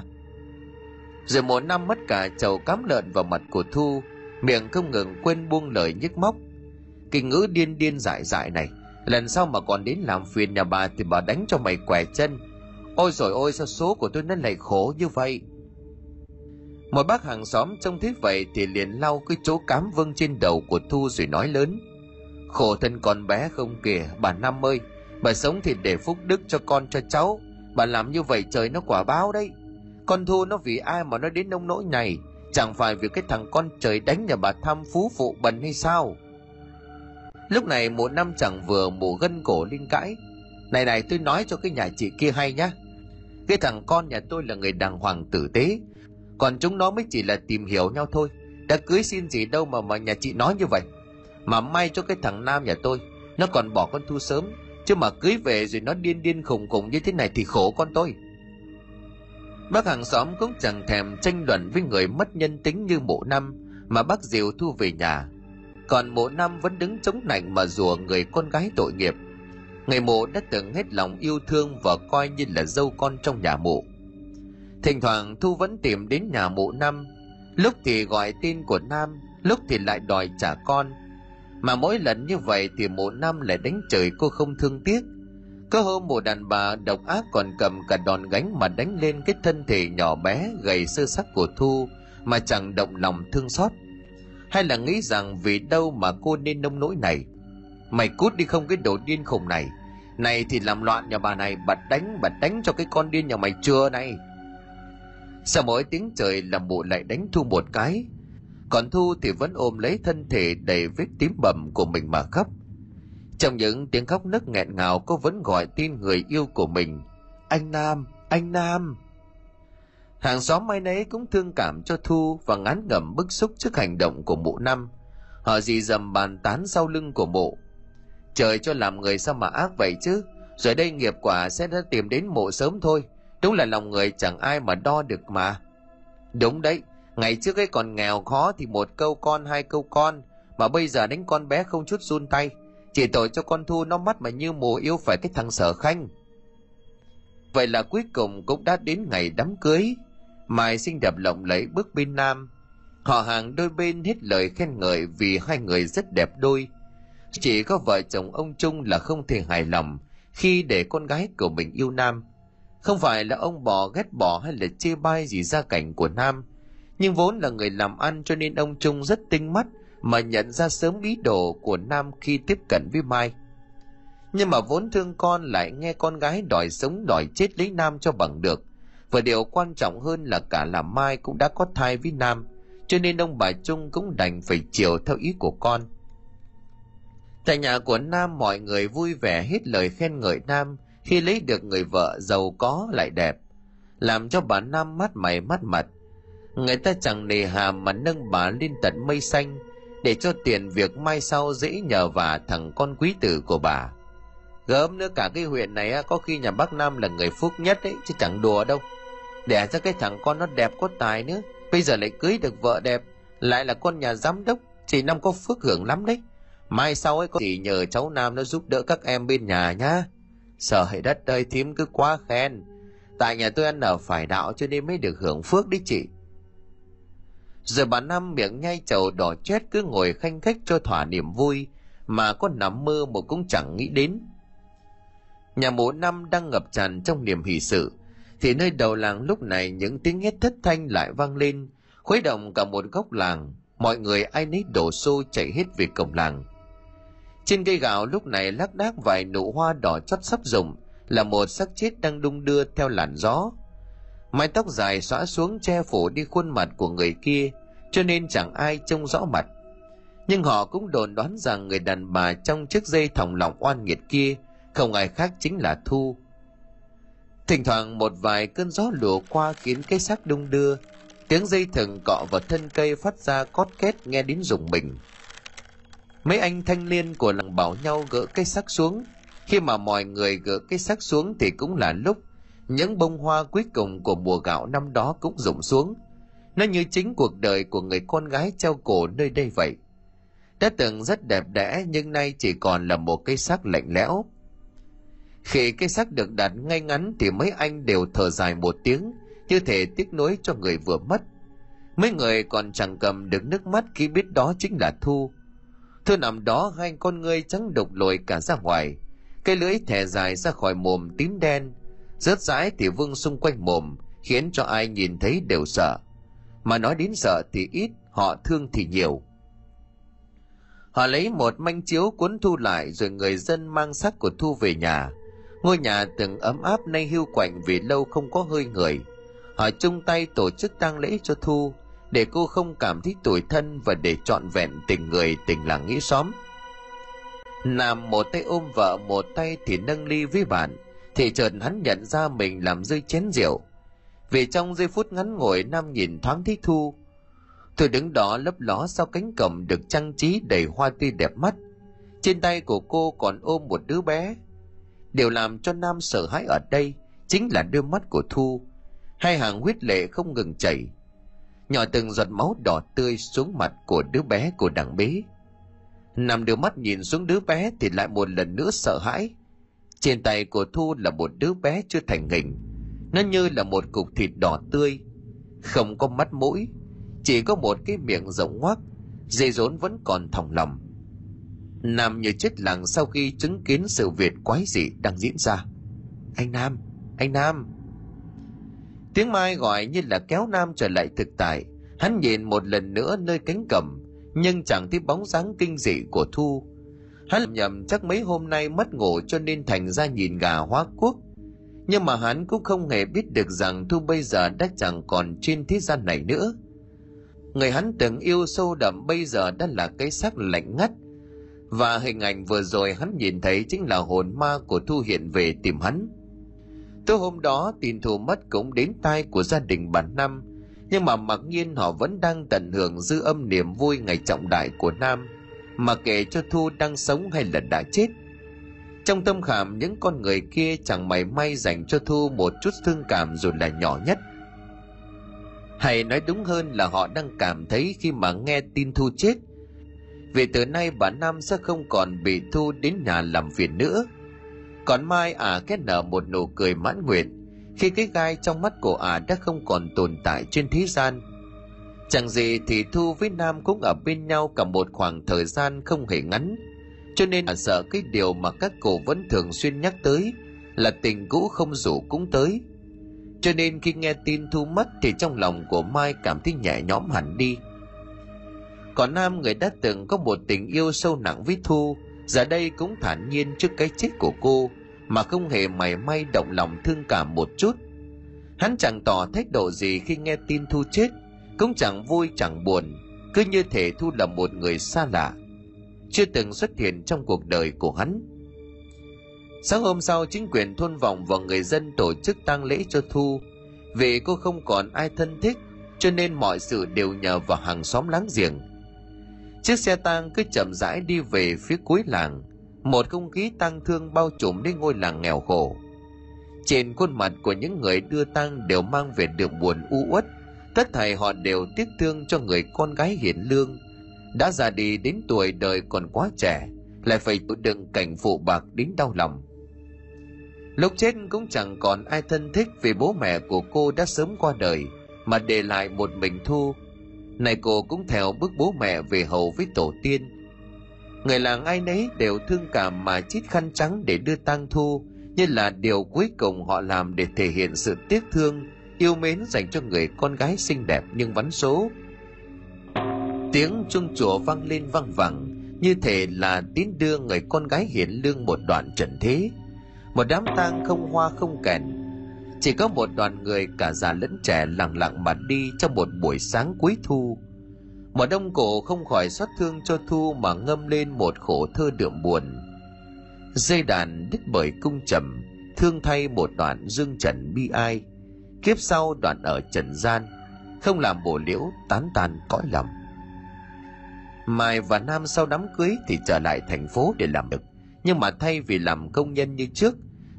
Rồi một năm mất cả chầu cám lợn vào mặt của thu, miệng không ngừng quên buông lời nhức móc. Kinh ngữ điên điên dại dại này, lần sau mà còn đến làm phiền nhà bà thì bà đánh cho mày quẻ chân. Ôi rồi ôi, sao số của tôi nó lại khổ như vậy? Một bác hàng xóm trông thấy vậy thì liền lau cái chỗ cám vương trên đầu của thu rồi nói lớn. Khổ thân con bé không kìa, bà năm ơi, bà sống thì để phúc đức cho con cho cháu. Bà làm như vậy trời nó quả báo đấy con thu nó vì ai mà nó đến nông nỗi này? Chẳng phải vì cái thằng con trời đánh nhà bà tham phú phụ bần hay sao? Lúc này một năm chẳng vừa mổ gân cổ lên cãi. Này này, tôi nói cho cái nhà chị kia hay nhá. Cái thằng con nhà tôi là người đàng hoàng tử tế. Còn chúng nó mới chỉ là tìm hiểu nhau thôi. Đã cưới xin gì đâu mà mà nhà chị nói như vậy. Mà may cho cái thằng nam nhà tôi, nó còn bỏ con thu sớm. Chứ mà cưới về rồi nó điên điên khùng khùng như thế này thì khổ con tôi bác hàng xóm cũng chẳng thèm tranh luận với người mất nhân tính như mộ năm, mà bác diều thu về nhà. Còn mộ năm vẫn đứng chống nạnh mà rùa người con gái tội nghiệp. Người mộ đã từng hết lòng yêu thương và coi như là dâu con trong nhà mộ thỉnh thoảng thu vẫn tìm đến nhà mộ năm. Lúc thì gọi tin của nam, lúc thì lại đòi trả con. Mà mỗi lần như vậy thì mộ năm lại đánh trời cô không thương tiếc có hôm một đàn bà độc ác còn cầm cả đòn gánh mà đánh lên cái thân thể nhỏ bé gầy sơ sắc của thu, mà chẳng động lòng thương xót. Hay là nghĩ rằng vì đâu mà cô nên nông nỗi này? Mày cút đi không cái đồ điên khùng này. Này thì làm loạn nhà bà này, bà đánh bà đánh cho cái con điên nhà mày chưa này. Sau mỗi tiếng trời làm bộ lại đánh thu một cái. Còn thu thì vẫn ôm lấy thân thể đầy vết tím bầm của mình mà khóc trong những tiếng khóc nức nghẹn ngào, cô vẫn gọi tin người yêu của mình. Anh nam anh nam. Hàng xóm mai nấy cũng thương cảm cho thu và ngán ngẩm bức xúc trước hành động của mụ năm. Họ dì dầm bàn tán sau lưng của mụ. Trời cho làm người sao mà ác vậy chứ? Rồi đây nghiệp quả sẽ đã tìm đến mộ sớm thôi. Đúng là lòng người chẳng ai mà đo được mà. Đúng đấy, ngày trước ấy còn nghèo khó thì một câu con, hai câu con. Mà bây giờ đánh con bé không chút run tay chỉ tội cho con thu nó mắt mà như mù yêu phải cái thằng sở khanh. Vậy là cuối cùng cũng đã đến ngày đám cưới. Mai xinh đẹp lộng lẫy bước bên nam. Họ hàng đôi bên hết lời khen ngợi vì hai người rất đẹp đôi. Chỉ có vợ chồng ông trung là không thể hài lòng khi để con gái của mình yêu nam. Không phải là ông bỏ ghét bỏ hay là chê bai gì gia cảnh của nam, nhưng vốn là người làm ăn cho nên ông trung rất tinh mắt mà nhận ra sớm ý đồ của nam khi tiếp cận với mai. Nhưng mà vốn thương con lại nghe con gái đòi sống đòi chết lấy nam cho bằng được. Và điều quan trọng hơn là cả là mai cũng đã có thai với nam, cho nên ông bà trung cũng đành phải chiều theo ý của con. Tại nhà của nam mọi người vui vẻ hết lời khen ngợi nam khi lấy được người vợ giàu có lại đẹp, làm cho bà nam mắt mày mắt mặt. Người ta chẳng nề hà mà nâng bà lên tận mây xanh để cho tiền việc mai sau dễ nhờ vả thằng con quý tử của bà. Gớm nữa cả cái huyện này có khi nhà bác nam là người phúc nhất ấy, chứ chẳng đùa đâu. Đẻ ra cái thằng con nó đẹp có tài nữa, bây giờ lại cưới được vợ đẹp, lại là con nhà giám đốc, chị năm có phước hưởng lắm đấy. Mai sau ấy có gì nhờ cháu nam nó giúp đỡ các em bên nhà nhá. Trời đất ơi, thím cứ quá khen. Tại nhà tôi ăn ở phải đạo cho nên mới được hưởng phước đấy chị. Rồi bà Năm miệng nhai chầu đỏ chết cứ ngồi khanh khách cho thỏa niềm vui, Mà có nằm mơ một cũng chẳng nghĩ đến. Nhà mộ Năm đang ngập tràn trong niềm hỷ sự, Thì nơi đầu làng lúc này những tiếng hét thất thanh lại vang lên, Khuấy động cả một góc làng, Mọi người ai nấy đổ xô chạy hết về cổng làng. Trên cây gạo lúc này lác đác vài nụ hoa đỏ chót sắp rụng, là một xác chết đang đung đưa theo làn gió. Mái tóc dài xõa xuống che phủ đi khuôn mặt của người kia cho nên chẳng ai trông rõ mặt. Nhưng họ cũng đồn đoán rằng người đàn bà trong chiếc dây thòng lọng oan nghiệt kia không ai khác chính là thu. Thỉnh thoảng một vài cơn gió lùa qua khiến cái xác đung đưa. Tiếng dây thừng cọ vào thân cây phát ra cót két nghe đến rùng mình. Mấy anh thanh niên của làng bảo nhau gỡ cái xác xuống. Khi mà mọi người gỡ cái xác xuống thì cũng là lúc, những bông hoa cuối cùng của mùa gạo năm đó cũng rụng xuống nó như chính cuộc đời của người con gái treo cổ nơi đây vậy. Đã từng rất đẹp đẽ, nhưng nay chỉ còn là một cây xác lạnh lẽo. Khi cây xác được đặt ngay ngắn thì mấy anh đều thở dài một tiếng, như thể tiếc nuối cho người vừa mất. Mấy người còn chẳng cầm được nước mắt khi biết đó chính là thu. Thu nằm đó, hai con ngươi trắng đục lồi cả ra ngoài. Cây lưỡi thẻ dài ra khỏi mồm tím đen. Rớt rãi thì vương xung quanh mồm, khiến cho ai nhìn thấy đều sợ mà nói đến sợ thì ít, họ thương thì nhiều. Họ lấy một manh chiếu cuốn thu lại rồi người dân mang xác của thu về nhà. Ngôi nhà từng ấm áp nay hưu quạnh vì lâu không có hơi người. Họ chung tay tổ chức tang lễ cho thu, để cô không cảm thấy tủi thân và để trọn vẹn tình người tình làng nghĩa xóm. Nam một tay ôm vợ, một tay thì nâng ly với bạn, thì chợt hắn nhận ra mình làm rơi chén rượu vì trong giây phút ngắn ngủi nam nhìn thoáng thấy thu. Tôi đứng đó lấp ló sau cánh cổng được trang trí đầy hoa tươi đẹp mắt. Trên tay của cô còn ôm một đứa bé. Điều làm cho nam sợ hãi ở đây chính là đôi mắt của thu. Hai hàng huyết lệ không ngừng chảy. Nhỏ từng giọt máu đỏ tươi xuống mặt của đứa bé của đằng bế. Nam đưa mắt nhìn xuống đứa bé thì lại một lần nữa sợ hãi. Trên tay của thu là một đứa bé chưa thành hình nó như là một cục thịt đỏ tươi. Không có mắt mũi, chỉ có một cái miệng rộng ngoác, dây rốn vẫn còn thòng lòng. Nam như chết lặng sau khi chứng kiến sự việc quái dị đang diễn ra. Anh nam anh nam. Tiếng mai gọi như là kéo nam trở lại thực tại. Hắn nhìn một lần nữa nơi cánh cầm nhưng chẳng thấy bóng dáng kinh dị của thu. Hắn nhầm chắc mấy hôm nay mất ngủ cho nên thành ra nhìn gà hóa quốc nhưng mà hắn cũng không hề biết được rằng thu bây giờ đã chẳng còn trên thế gian này nữa. Người hắn từng yêu sâu đậm bây giờ đã là cái xác lạnh ngắt. Và hình ảnh vừa rồi hắn nhìn thấy chính là hồn ma của thu hiện về tìm hắn. Tối hôm đó tin thu mất cũng đến tai của gia đình bản năm nhưng mà mặc nhiên họ vẫn đang tận hưởng dư âm niềm vui ngày trọng đại của nam. Mà kể cho thu đang sống hay là đã chết trong tâm khảm, những con người kia chẳng mảy may dành cho thu một chút thương cảm dù là nhỏ nhất. Hay nói đúng hơn là họ đang cảm thấy khi mà nghe tin thu chết. Vì từ nay bà nam sẽ không còn bị thu đến nhà làm phiền nữa. Còn mai ả à kết nở một nụ cười mãn nguyện, khi cái gai trong mắt của ả à đã không còn tồn tại trên thế gian. Chẳng gì thì thu với nam cũng ở bên nhau cả một khoảng thời gian không hề ngắn cho nên là sợ cái điều mà các cụ vẫn thường xuyên nhắc tới là tình cũ không rủ cũng tới. Cho nên khi nghe tin thu mất thì trong lòng của mai cảm thấy nhẹ nhõm hẳn đi. Còn nam người đã từng có một tình yêu sâu nặng với thu, giờ đây cũng thản nhiên trước cái chết của cô, mà không hề mảy may động lòng thương cảm một chút. Hắn chẳng tỏ thái độ gì khi nghe tin thu chết, cũng chẳng vui chẳng buồn, cứ như thể thu là một người xa lạ chưa từng xuất hiện trong cuộc đời của hắn. Sáng hôm sau, chính quyền thôn vọng và người dân tổ chức tang lễ cho thu. Vì cô không còn ai thân thích, cho nên mọi sự đều nhờ vào hàng xóm láng giềng. Chiếc xe tang cứ chậm rãi đi về phía cuối làng. Một không khí tang thương bao trùm đến ngôi làng nghèo khổ. Trên khuôn mặt của những người đưa tang đều mang về được buồn u uất. Tất thảy họ đều tiếc thương cho người con gái hiền lương đã già đi đến tuổi đời còn quá trẻ, lại phải chịu đựng cảnh phụ bạc đến đau lòng. Lúc chết cũng chẳng còn ai thân thích vì bố mẹ của cô đã sớm qua đời, mà để lại một mình thu. Này cô cũng theo bước bố mẹ về hầu với tổ tiên. Người làng ai nấy đều thương cảm mà chít khăn trắng để đưa tang thu, như là điều cuối cùng họ làm để thể hiện sự tiếc thương, yêu mến dành cho người con gái xinh đẹp nhưng vắn số tiếng chuông chùa vang lên vang vẳng, như thể là tín đưa người con gái hiển lương một đoạn trần thế. Một đám tang không hoa không kèn, chỉ có một đoàn người cả già lẫn trẻ lặng lặng mà đi trong một buổi sáng cuối thu. Mà đông cổ không khỏi xót thương cho thu mà ngâm lên một khổ thơ đượm buồn. Dây đàn đứt bởi cung trầm, thương thay một đoạn dương trần bi ai. Kiếp sau đoạn ở trần gian, không làm bổ liễu tán tàn cõi lòng mai và nam sau đám cưới thì trở lại thành phố để làm việc. Nhưng mà thay vì làm công nhân như trước,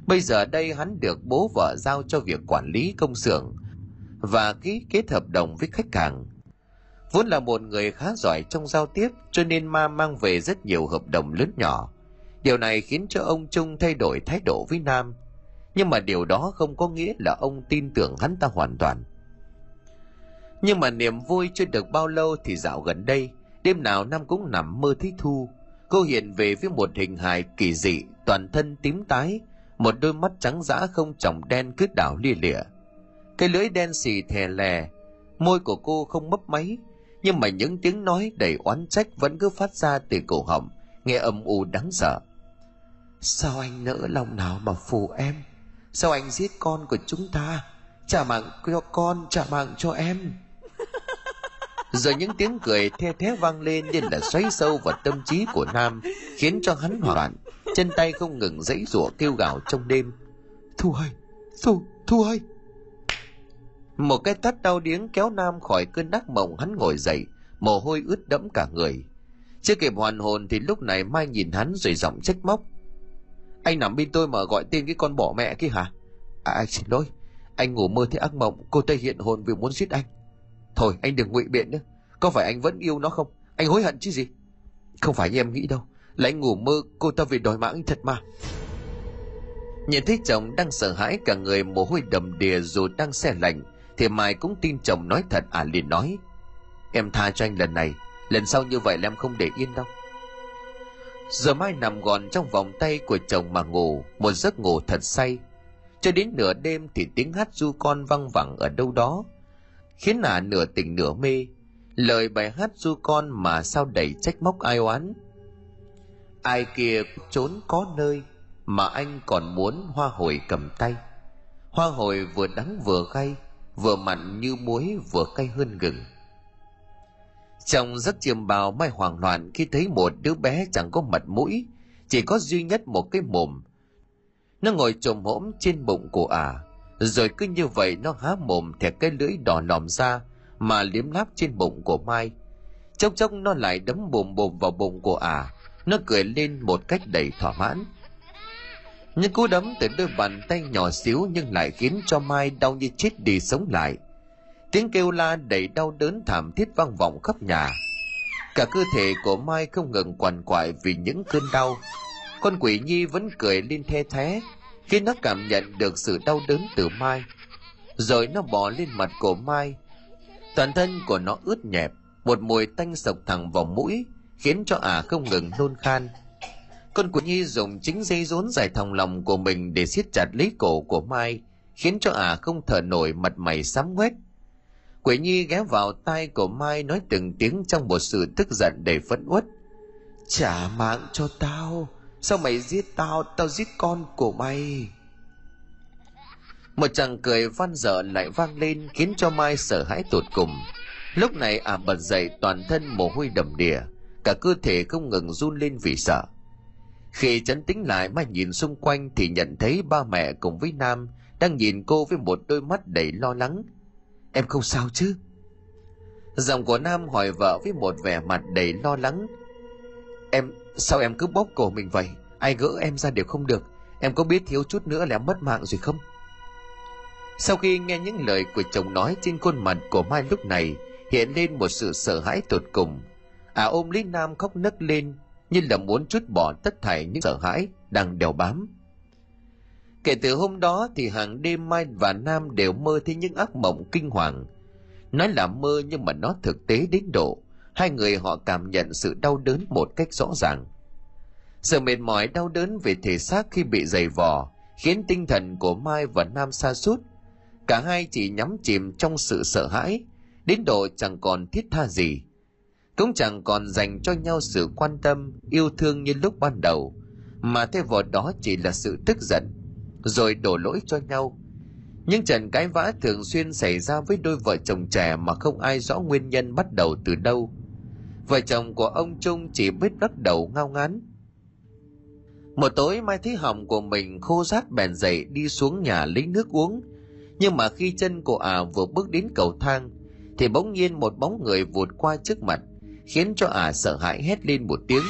bây giờ đây hắn được bố vợ giao cho việc quản lý công xưởng và ký kết hợp đồng với khách hàng. Vốn là một người khá giỏi trong giao tiếp, cho nên ma mang về rất nhiều hợp đồng lớn nhỏ. Điều này khiến cho ông trung thay đổi thái độ với nam. Nhưng mà điều đó không có nghĩa là ông tin tưởng hắn ta hoàn toàn. Nhưng mà niềm vui chưa được bao lâu thì dạo gần đây đêm nào nam cũng nằm mơ thấy thu. Cô hiện về với một hình hài kỳ dị, toàn thân tím tái, một đôi mắt trắng dã không tròng đen cứ đảo lia lịa. Cái lưỡi đen xì thè lè, môi của cô không mấp máy, nhưng mà những tiếng nói đầy oán trách vẫn cứ phát ra từ cổ họng, nghe âm u đáng sợ. Sao anh nỡ lòng nào mà phù em? Sao anh giết con của chúng ta? Trả mạng cho con, trả mạng cho em. Giờ những tiếng cười the thé vang lên như là xoáy sâu vào tâm trí của nam, khiến cho hắn hoảng. Loạn chân tay không ngừng dãy rủa kêu gào trong đêm. Thu ơi thu thu ơi một cái tát đau điếng kéo nam khỏi cơn đắc mộng, hắn ngồi dậy, mồ hôi ướt đẫm cả người. Chưa kịp hoàn hồn thì lúc này mai nhìn hắn rồi giọng trách móc. Anh nằm bên tôi mà gọi tên cái con bỏ mẹ kia hả? À anh xin lỗi, anh ngủ mơ thấy ác mộng, cô tây hiện hồn vì muốn giết anh thôi, anh đừng ngụy biện nữa có phải anh vẫn yêu nó không? Anh hối hận chứ gì? Không phải như em nghĩ đâu. Là anh ngủ mơ, cô ta vì đòi mạng anh thật mà. Nhìn thấy chồng đang sợ hãi, cả người mồ hôi đầm đìa dù đang xe lạnh, thì mai cũng tin chồng nói thật à liền nói, em tha cho anh lần này, lần sau như vậy là em không để yên đâu. Giờ mai nằm gọn trong vòng tay của chồng mà ngủ, một giấc ngủ thật say. Cho đến nửa đêm thì tiếng hát du con văng vẳng ở đâu đó khiến ả nửa tỉnh nửa mê. Lời bài hát du con mà sao đầy trách móc ai oán. Ai kia trốn có nơi mà anh còn muốn hoa hồi cầm tay. Hoa hồi vừa đắng vừa gay vừa mặn như muối vừa cay hơn gừng. Trong giấc chiêm bào mai hoảng loạn khi thấy một đứa bé chẳng có mặt mũi chỉ có duy nhất một cái mồm. Nó ngồi trồm hổm trên bụng của ả. à, rồi cứ như vậy nó há mồm thẻ cái lưỡi đỏ lòm ra mà liếm láp trên bụng của mai. Chốc chốc nó lại đấm bùm bùm vào bụng của ả. À. nó cười lên một cách đầy thỏa mãn. Những cú đấm từ đôi bàn tay nhỏ xíu nhưng lại khiến cho mai đau như chết đi sống lại. Tiếng kêu la đầy đau đớn thảm thiết vang vọng khắp nhà. Cả cơ thể của mai không ngừng quằn quại vì những cơn đau. Con quỷ nhi vẫn cười lên the thé khi nó cảm nhận được sự đau đớn từ mai, rồi nó bò lên mặt của mai. Toàn thân của nó ướt nhẹp, một mùi tanh sộc thẳng vào mũi, khiến cho ả à không ngừng nôn khan. Con quỷ nhi dùng chính dây rốn dài thòng lòng của mình để siết chặt lấy cổ của mai, khiến cho ả à không thở nổi mặt mày sám quét quỷ nhi ghé vào tai của mai nói từng tiếng trong một sự tức giận đầy phẫn uất. Trả mạng cho tao sao mày giết tao? Tao giết con của mày. Một chàng cười van dở lại vang lên, khiến cho mai sợ hãi tột cùng. Lúc này ả à bật dậy, toàn thân mồ hôi đầm đìa, cả cơ thể không ngừng run lên vì sợ. Khi chấn tĩnh lại, mai nhìn xung quanh thì nhận thấy ba mẹ cùng với nam đang nhìn cô với một đôi mắt đầy lo lắng. Em không sao chứ? Giọng của nam hỏi vợ với một vẻ mặt đầy lo lắng. Em sao em cứ bóp cổ mình vậy? Ai gỡ em ra đều không được. Em có biết thiếu chút nữa là em mất mạng rồi không? Sau khi nghe những lời của chồng nói trên khuôn mặt của mai lúc này, hiện lên một sự sợ hãi tột cùng. À ôm Lý nam khóc nấc lên, như là muốn trút bỏ tất thảy những sợ hãi đang đèo bám. Kể từ hôm đó thì hàng đêm mai và nam đều mơ thấy những ác mộng kinh hoàng. Nói là mơ nhưng mà nó thực tế đến độ hai người họ cảm nhận sự đau đớn một cách rõ ràng. Sự mệt mỏi đau đớn về thể xác khi bị giày vò khiến tinh thần của mai và nam sa sút. Cả hai chỉ nhắm chìm trong sự sợ hãi, đến độ chẳng còn thiết tha gì. Cũng chẳng còn dành cho nhau sự quan tâm, yêu thương như lúc ban đầu, mà thay vào đó chỉ là sự tức giận, rồi đổ lỗi cho nhau những trận cãi vã thường xuyên xảy ra với đôi vợ chồng trẻ mà không ai rõ nguyên nhân bắt đầu từ đâu. Vợ chồng của ông trung chỉ biết lắc đầu ngao ngán. Một tối mai thấy hồng của mình khô rát bèn dậy đi xuống nhà lấy nước uống. Nhưng mà khi chân của ả à vừa bước đến cầu thang, thì bỗng nhiên một bóng người vụt qua trước mặt, khiến cho ả à sợ hãi hét lên một tiếng.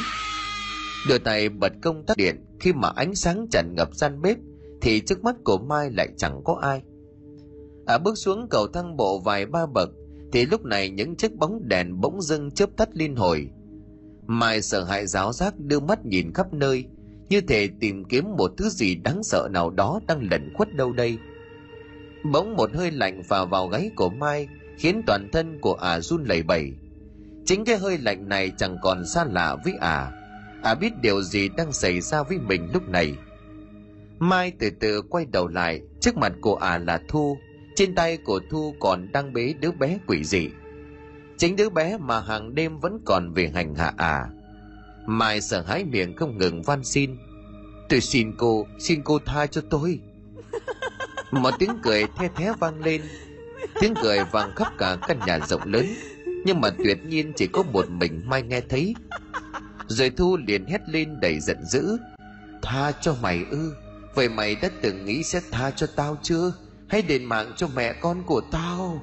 Đưa tay bật công tắc điện khi mà ánh sáng tràn ngập gian bếp thì trước mắt của mai lại chẳng có ai. À bước xuống cầu thang bộ vài ba bậc, thì lúc này những chiếc bóng đèn bỗng dưng chớp tắt liên hồi. Mai sợ hãi giáo giác đưa mắt nhìn khắp nơi, như thể tìm kiếm một thứ gì đáng sợ nào đó đang lẩn khuất đâu đây. Bỗng một hơi lạnh phà vào gáy của mai, khiến toàn thân của ả run lẩy bẩy. Chính cái hơi lạnh này chẳng còn xa lạ với ả ả biết điều gì đang xảy ra với mình lúc này mai từ từ quay đầu lại, trước mặt của ả à là thu. Trên tay của thu còn đang bế đứa bé quỷ dị. Chính đứa bé mà hàng đêm vẫn còn về hành hạ ả mai sợ hãi miệng không ngừng van xin. Tôi xin cô xin cô tha cho tôi. Một tiếng cười the thé vang lên. Tiếng cười vang khắp cả căn nhà rộng lớn, nhưng mà tuyệt nhiên chỉ có một mình mai nghe thấy. Rồi thu liền hét lên đầy giận dữ. Tha cho mày ư vậy mày đã từng nghĩ sẽ tha cho tao chưa? Hãy đền mạng cho mẹ con của tao.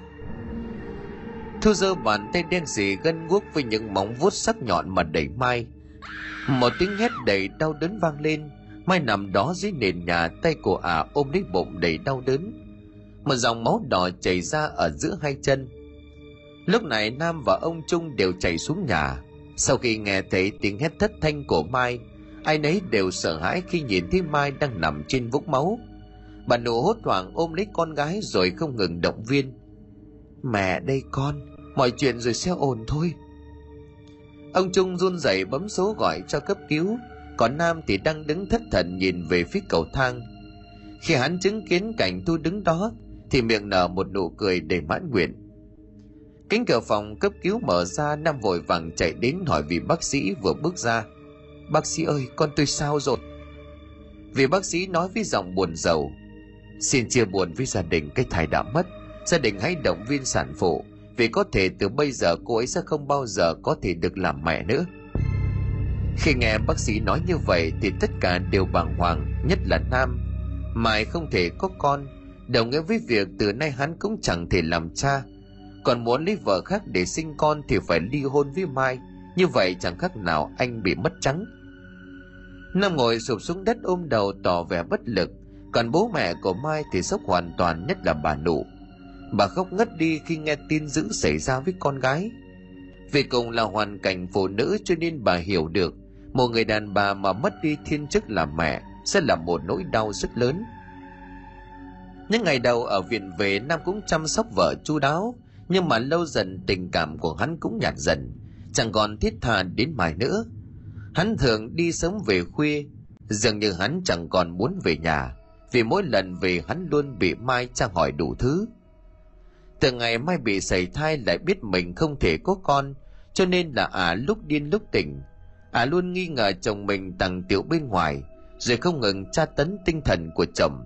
Thu giơ bàn tay đen sì gân guốc với những móng vuốt sắc nhọn mà đẩy mai. Một tiếng hét đầy đau đớn vang lên. Mai nằm đó dưới nền nhà, tay của ả à ôm lấy bụng đầy đau đớn. Một dòng máu đỏ chảy ra ở giữa hai chân. Lúc này nam và ông trung đều chạy xuống nhà. Sau khi nghe thấy tiếng hét thất thanh của mai ai nấy đều sợ hãi khi nhìn thấy mai đang nằm trên vũng máu. Bà nụ hốt hoảng ôm lấy con gái rồi không ngừng động viên. Mẹ đây con, mọi chuyện rồi sẽ ổn thôi. Ông trung run rẩy bấm số gọi cho cấp cứu, còn nam thì đang đứng thất thần nhìn về phía cầu thang. Khi hắn chứng kiến cảnh thu đứng đó, thì miệng nở một nụ cười đầy mãn nguyện. Cánh cửa phòng cấp cứu mở ra, nam vội vàng chạy đến hỏi vị bác sĩ vừa bước ra bác sĩ ơi, con tôi sao rồi? Vì bác sĩ nói với giọng buồn rầu. Xin chia buồn với gia đình cái thai đã mất. Gia đình hãy động viên sản phụ. Vì có thể từ bây giờ cô ấy sẽ không bao giờ có thể được làm mẹ nữa. Khi nghe bác sĩ nói như vậy thì tất cả đều bàng hoàng, nhất là nam. Mai không thể có con. Đồng nghĩa với việc từ nay hắn cũng chẳng thể làm cha. Còn muốn lấy vợ khác để sinh con thì phải ly hôn với mai. Như vậy chẳng khác nào anh bị mất trắng nam ngồi sụp xuống đất ôm đầu tỏ vẻ bất lực. Còn bố mẹ của mai thì sốc hoàn toàn nhất là bà nụ. Bà khóc ngất đi khi nghe tin dữ xảy ra với con gái. Vì cùng là hoàn cảnh phụ nữ cho nên bà hiểu được, một người đàn bà mà mất đi thiên chức là mẹ sẽ là một nỗi đau rất lớn. Những ngày đầu ở viện về nam cũng chăm sóc vợ chu đáo, nhưng mà lâu dần tình cảm của hắn cũng nhạt dần, chẳng còn thiết tha đến mai nữa hắn thường đi sớm về khuya, dường như hắn chẳng còn muốn về nhà, vì mỗi lần về hắn luôn bị mai tra hỏi đủ thứ. Từ ngày mai bị sảy thai lại biết mình không thể có con, cho nên là ả à lúc điên lúc tỉnh. Ả à luôn nghi ngờ chồng mình tặng tiểu bên ngoài, rồi không ngừng tra tấn tinh thần của chồng.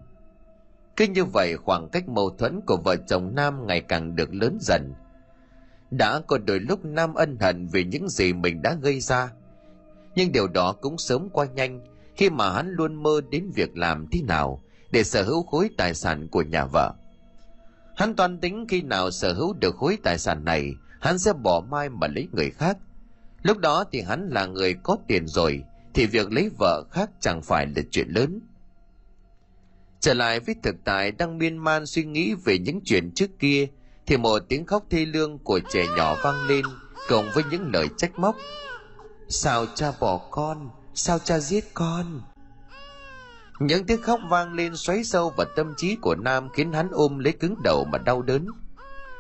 Cứ như vậy, khoảng cách mâu thuẫn của vợ chồng nam ngày càng được lớn dần. Đã có đôi lúc nam ân hận vì những gì mình đã gây ra nhưng điều đó cũng sớm qua nhanh, khi mà hắn luôn mơ đến việc làm thế nào để sở hữu khối tài sản của nhà vợ. Hắn toan tính khi nào sở hữu được khối tài sản này, hắn sẽ bỏ mai mà lấy người khác. Lúc đó thì hắn là người có tiền rồi, thì việc lấy vợ khác chẳng phải là chuyện lớn. Trở lại với thực tại đang miên man suy nghĩ về những chuyện trước kia, thì một tiếng khóc thê lương của trẻ nhỏ vang lên, cộng với những lời trách móc sao cha bỏ con? Sao cha giết con? Những tiếng khóc vang lên xoáy sâu vào tâm trí của nam khiến hắn ôm lấy cứng đầu mà đau đớn.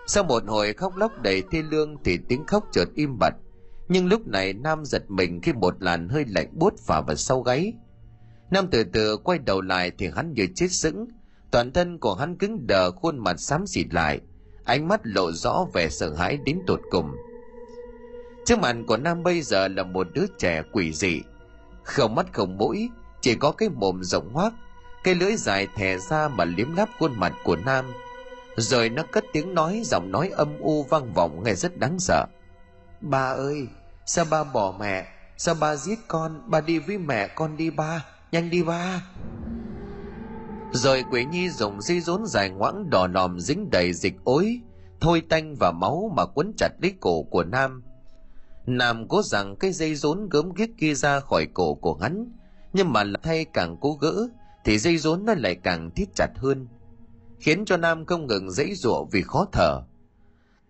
Sau một hồi khóc lóc đầy thê lương thì tiếng khóc chợt im bặt. Nhưng lúc này nam giật mình khi một làn hơi lạnh buốt phả vào sau gáy. Nam từ từ quay đầu lại thì hắn như chết sững. Toàn thân của hắn cứng đờ, khuôn mặt xám xịt lại. Ánh mắt lộ rõ vẻ sợ hãi đến tột cùng trước mặt của nam bây giờ là một đứa trẻ quỷ dị. Không mắt không mũi chỉ có cái mồm rộng hoác cái lưỡi dài thè ra mà liếm láp khuôn mặt của nam. Rồi nó cất tiếng nói giọng nói âm u vang vọng nghe rất đáng sợ. Ba ơi sao ba bỏ mẹ? Sao ba giết con? Ba đi với mẹ con đi ba. Nhanh đi ba. Rồi quỷ nhi dùng dây rốn dài ngoãng đỏ nòm dính đầy dịch ối thôi tanh và máu mà quấn chặt lấy cổ của nam nam cố rằng cái dây rốn gớm ghiếc kia ra khỏi cổ của hắn, nhưng mà thay càng cố gỡ, thì dây rốn nó lại càng thít chặt hơn, khiến cho nam không ngừng dãy giụa vì khó thở.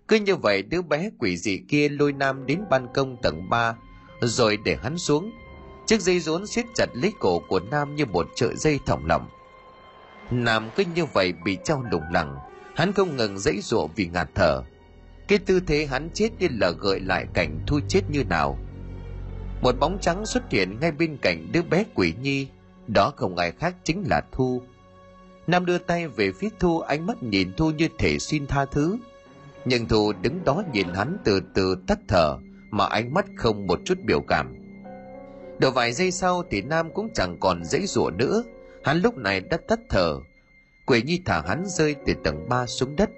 Cứ như vậy, đứa bé quỷ dị kia lôi nam đến ban công tầng 3 rồi để hắn xuống. Chiếc dây rốn siết chặt lấy cổ của nam như một sợi dây thòng lọng. Nam cứ như vậy bị treo lủng lẳng, hắn không ngừng dãy giụa vì ngạt thở cái tư thế hắn chết như là gợi lại cảnh thu chết như nào. Một bóng trắng xuất hiện ngay bên cạnh đứa bé quỷ nhi, đó không ai khác chính là thu. Nam đưa tay về phía thu, ánh mắt nhìn thu như thể xin tha thứ. Nhưng thu đứng đó nhìn hắn từ từ tắt thở, mà ánh mắt không một chút biểu cảm. Được vài giây sau thì nam cũng chẳng còn dãy rủa nữa. Hắn lúc này đã tắt thở. Quỷ nhi thả hắn rơi từ tầng 3 xuống đất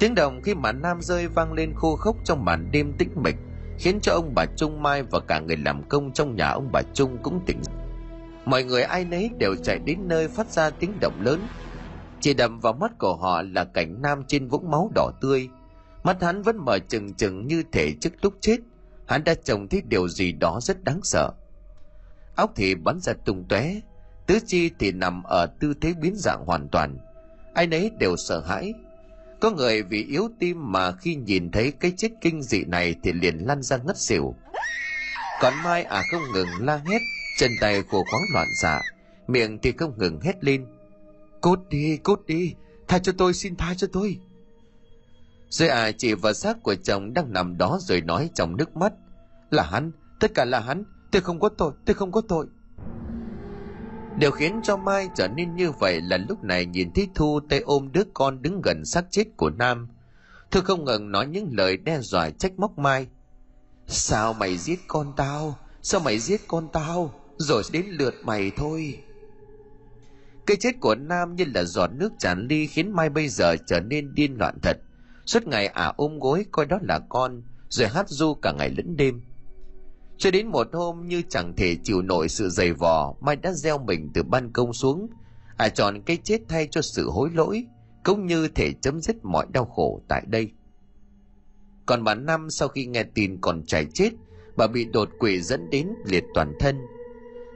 tiếng đồng khi mà nam rơi vang lên khô khốc trong màn đêm tĩnh mịch, khiến cho ông bà trung mai và cả người làm công trong nhà ông bà trung cũng tỉnh. Mọi người ai nấy đều chạy đến nơi phát ra tiếng động lớn. Chỉ đầm vào mắt của họ là cảnh nam trên vũng máu đỏ tươi. Mắt hắn vẫn mở trừng trừng như thể trước lúc chết. Hắn đã trông thấy điều gì đó rất đáng sợ. Óc thì bắn ra tung tóe, tứ chi thì nằm ở tư thế biến dạng hoàn toàn. Ai nấy đều sợ hãi có người vì yếu tim mà khi nhìn thấy cái chết kinh dị này thì liền lăn ra ngất xỉu. Còn mai à không ngừng la hét, chân tay của khoáng loạn xạ, miệng thì không ngừng hét lên. Cút đi cút đi, tha cho tôi, xin tha cho tôi. Rồi à chỉ vào xác của chồng đang nằm đó rồi nói trong nước mắt. Là hắn, tất cả là hắn, tôi không có tội, tôi không có tội điều khiến cho mai trở nên như vậy là lúc này nhìn thấy thu tay ôm đứa con đứng gần xác chết của nam. Thư không ngừng nói những lời đe dọa trách móc mai. Sao mày giết con tao? Sao mày giết con tao? Rồi đến lượt mày thôi. Cái chết của nam như là giọt nước tràn ly khiến mai bây giờ trở nên điên loạn thật. Suốt ngày ả à ôm gối coi đó là con, rồi hát du cả ngày lẫn đêm cho đến một hôm như chẳng thể chịu nổi sự dày vò, mai đã gieo mình từ ban công xuống. À chọn cái chết thay cho sự hối lỗi, cũng như thể chấm dứt mọi đau khổ tại đây. Còn bà năm sau khi nghe tin còn trai chết, bà bị đột quỵ dẫn đến liệt toàn thân.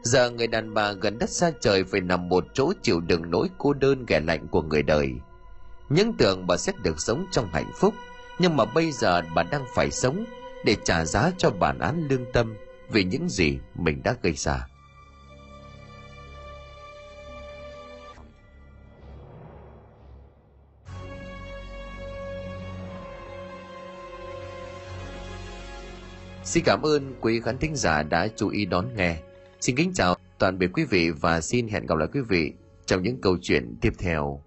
Giờ người đàn bà gần đất xa trời phải nằm một chỗ chịu đựng nỗi cô đơn ghẻ lạnh của người đời. Những tưởng bà sẽ được sống trong hạnh phúc, nhưng mà bây giờ bà đang phải sống để trả giá cho bản án lương tâm vì những gì mình đã gây ra Xin cảm ơn quý khán thính giả đã chú ý đón nghe. Xin kính chào toàn biệt quý vị và xin hẹn gặp lại quý vị trong những câu chuyện tiếp theo.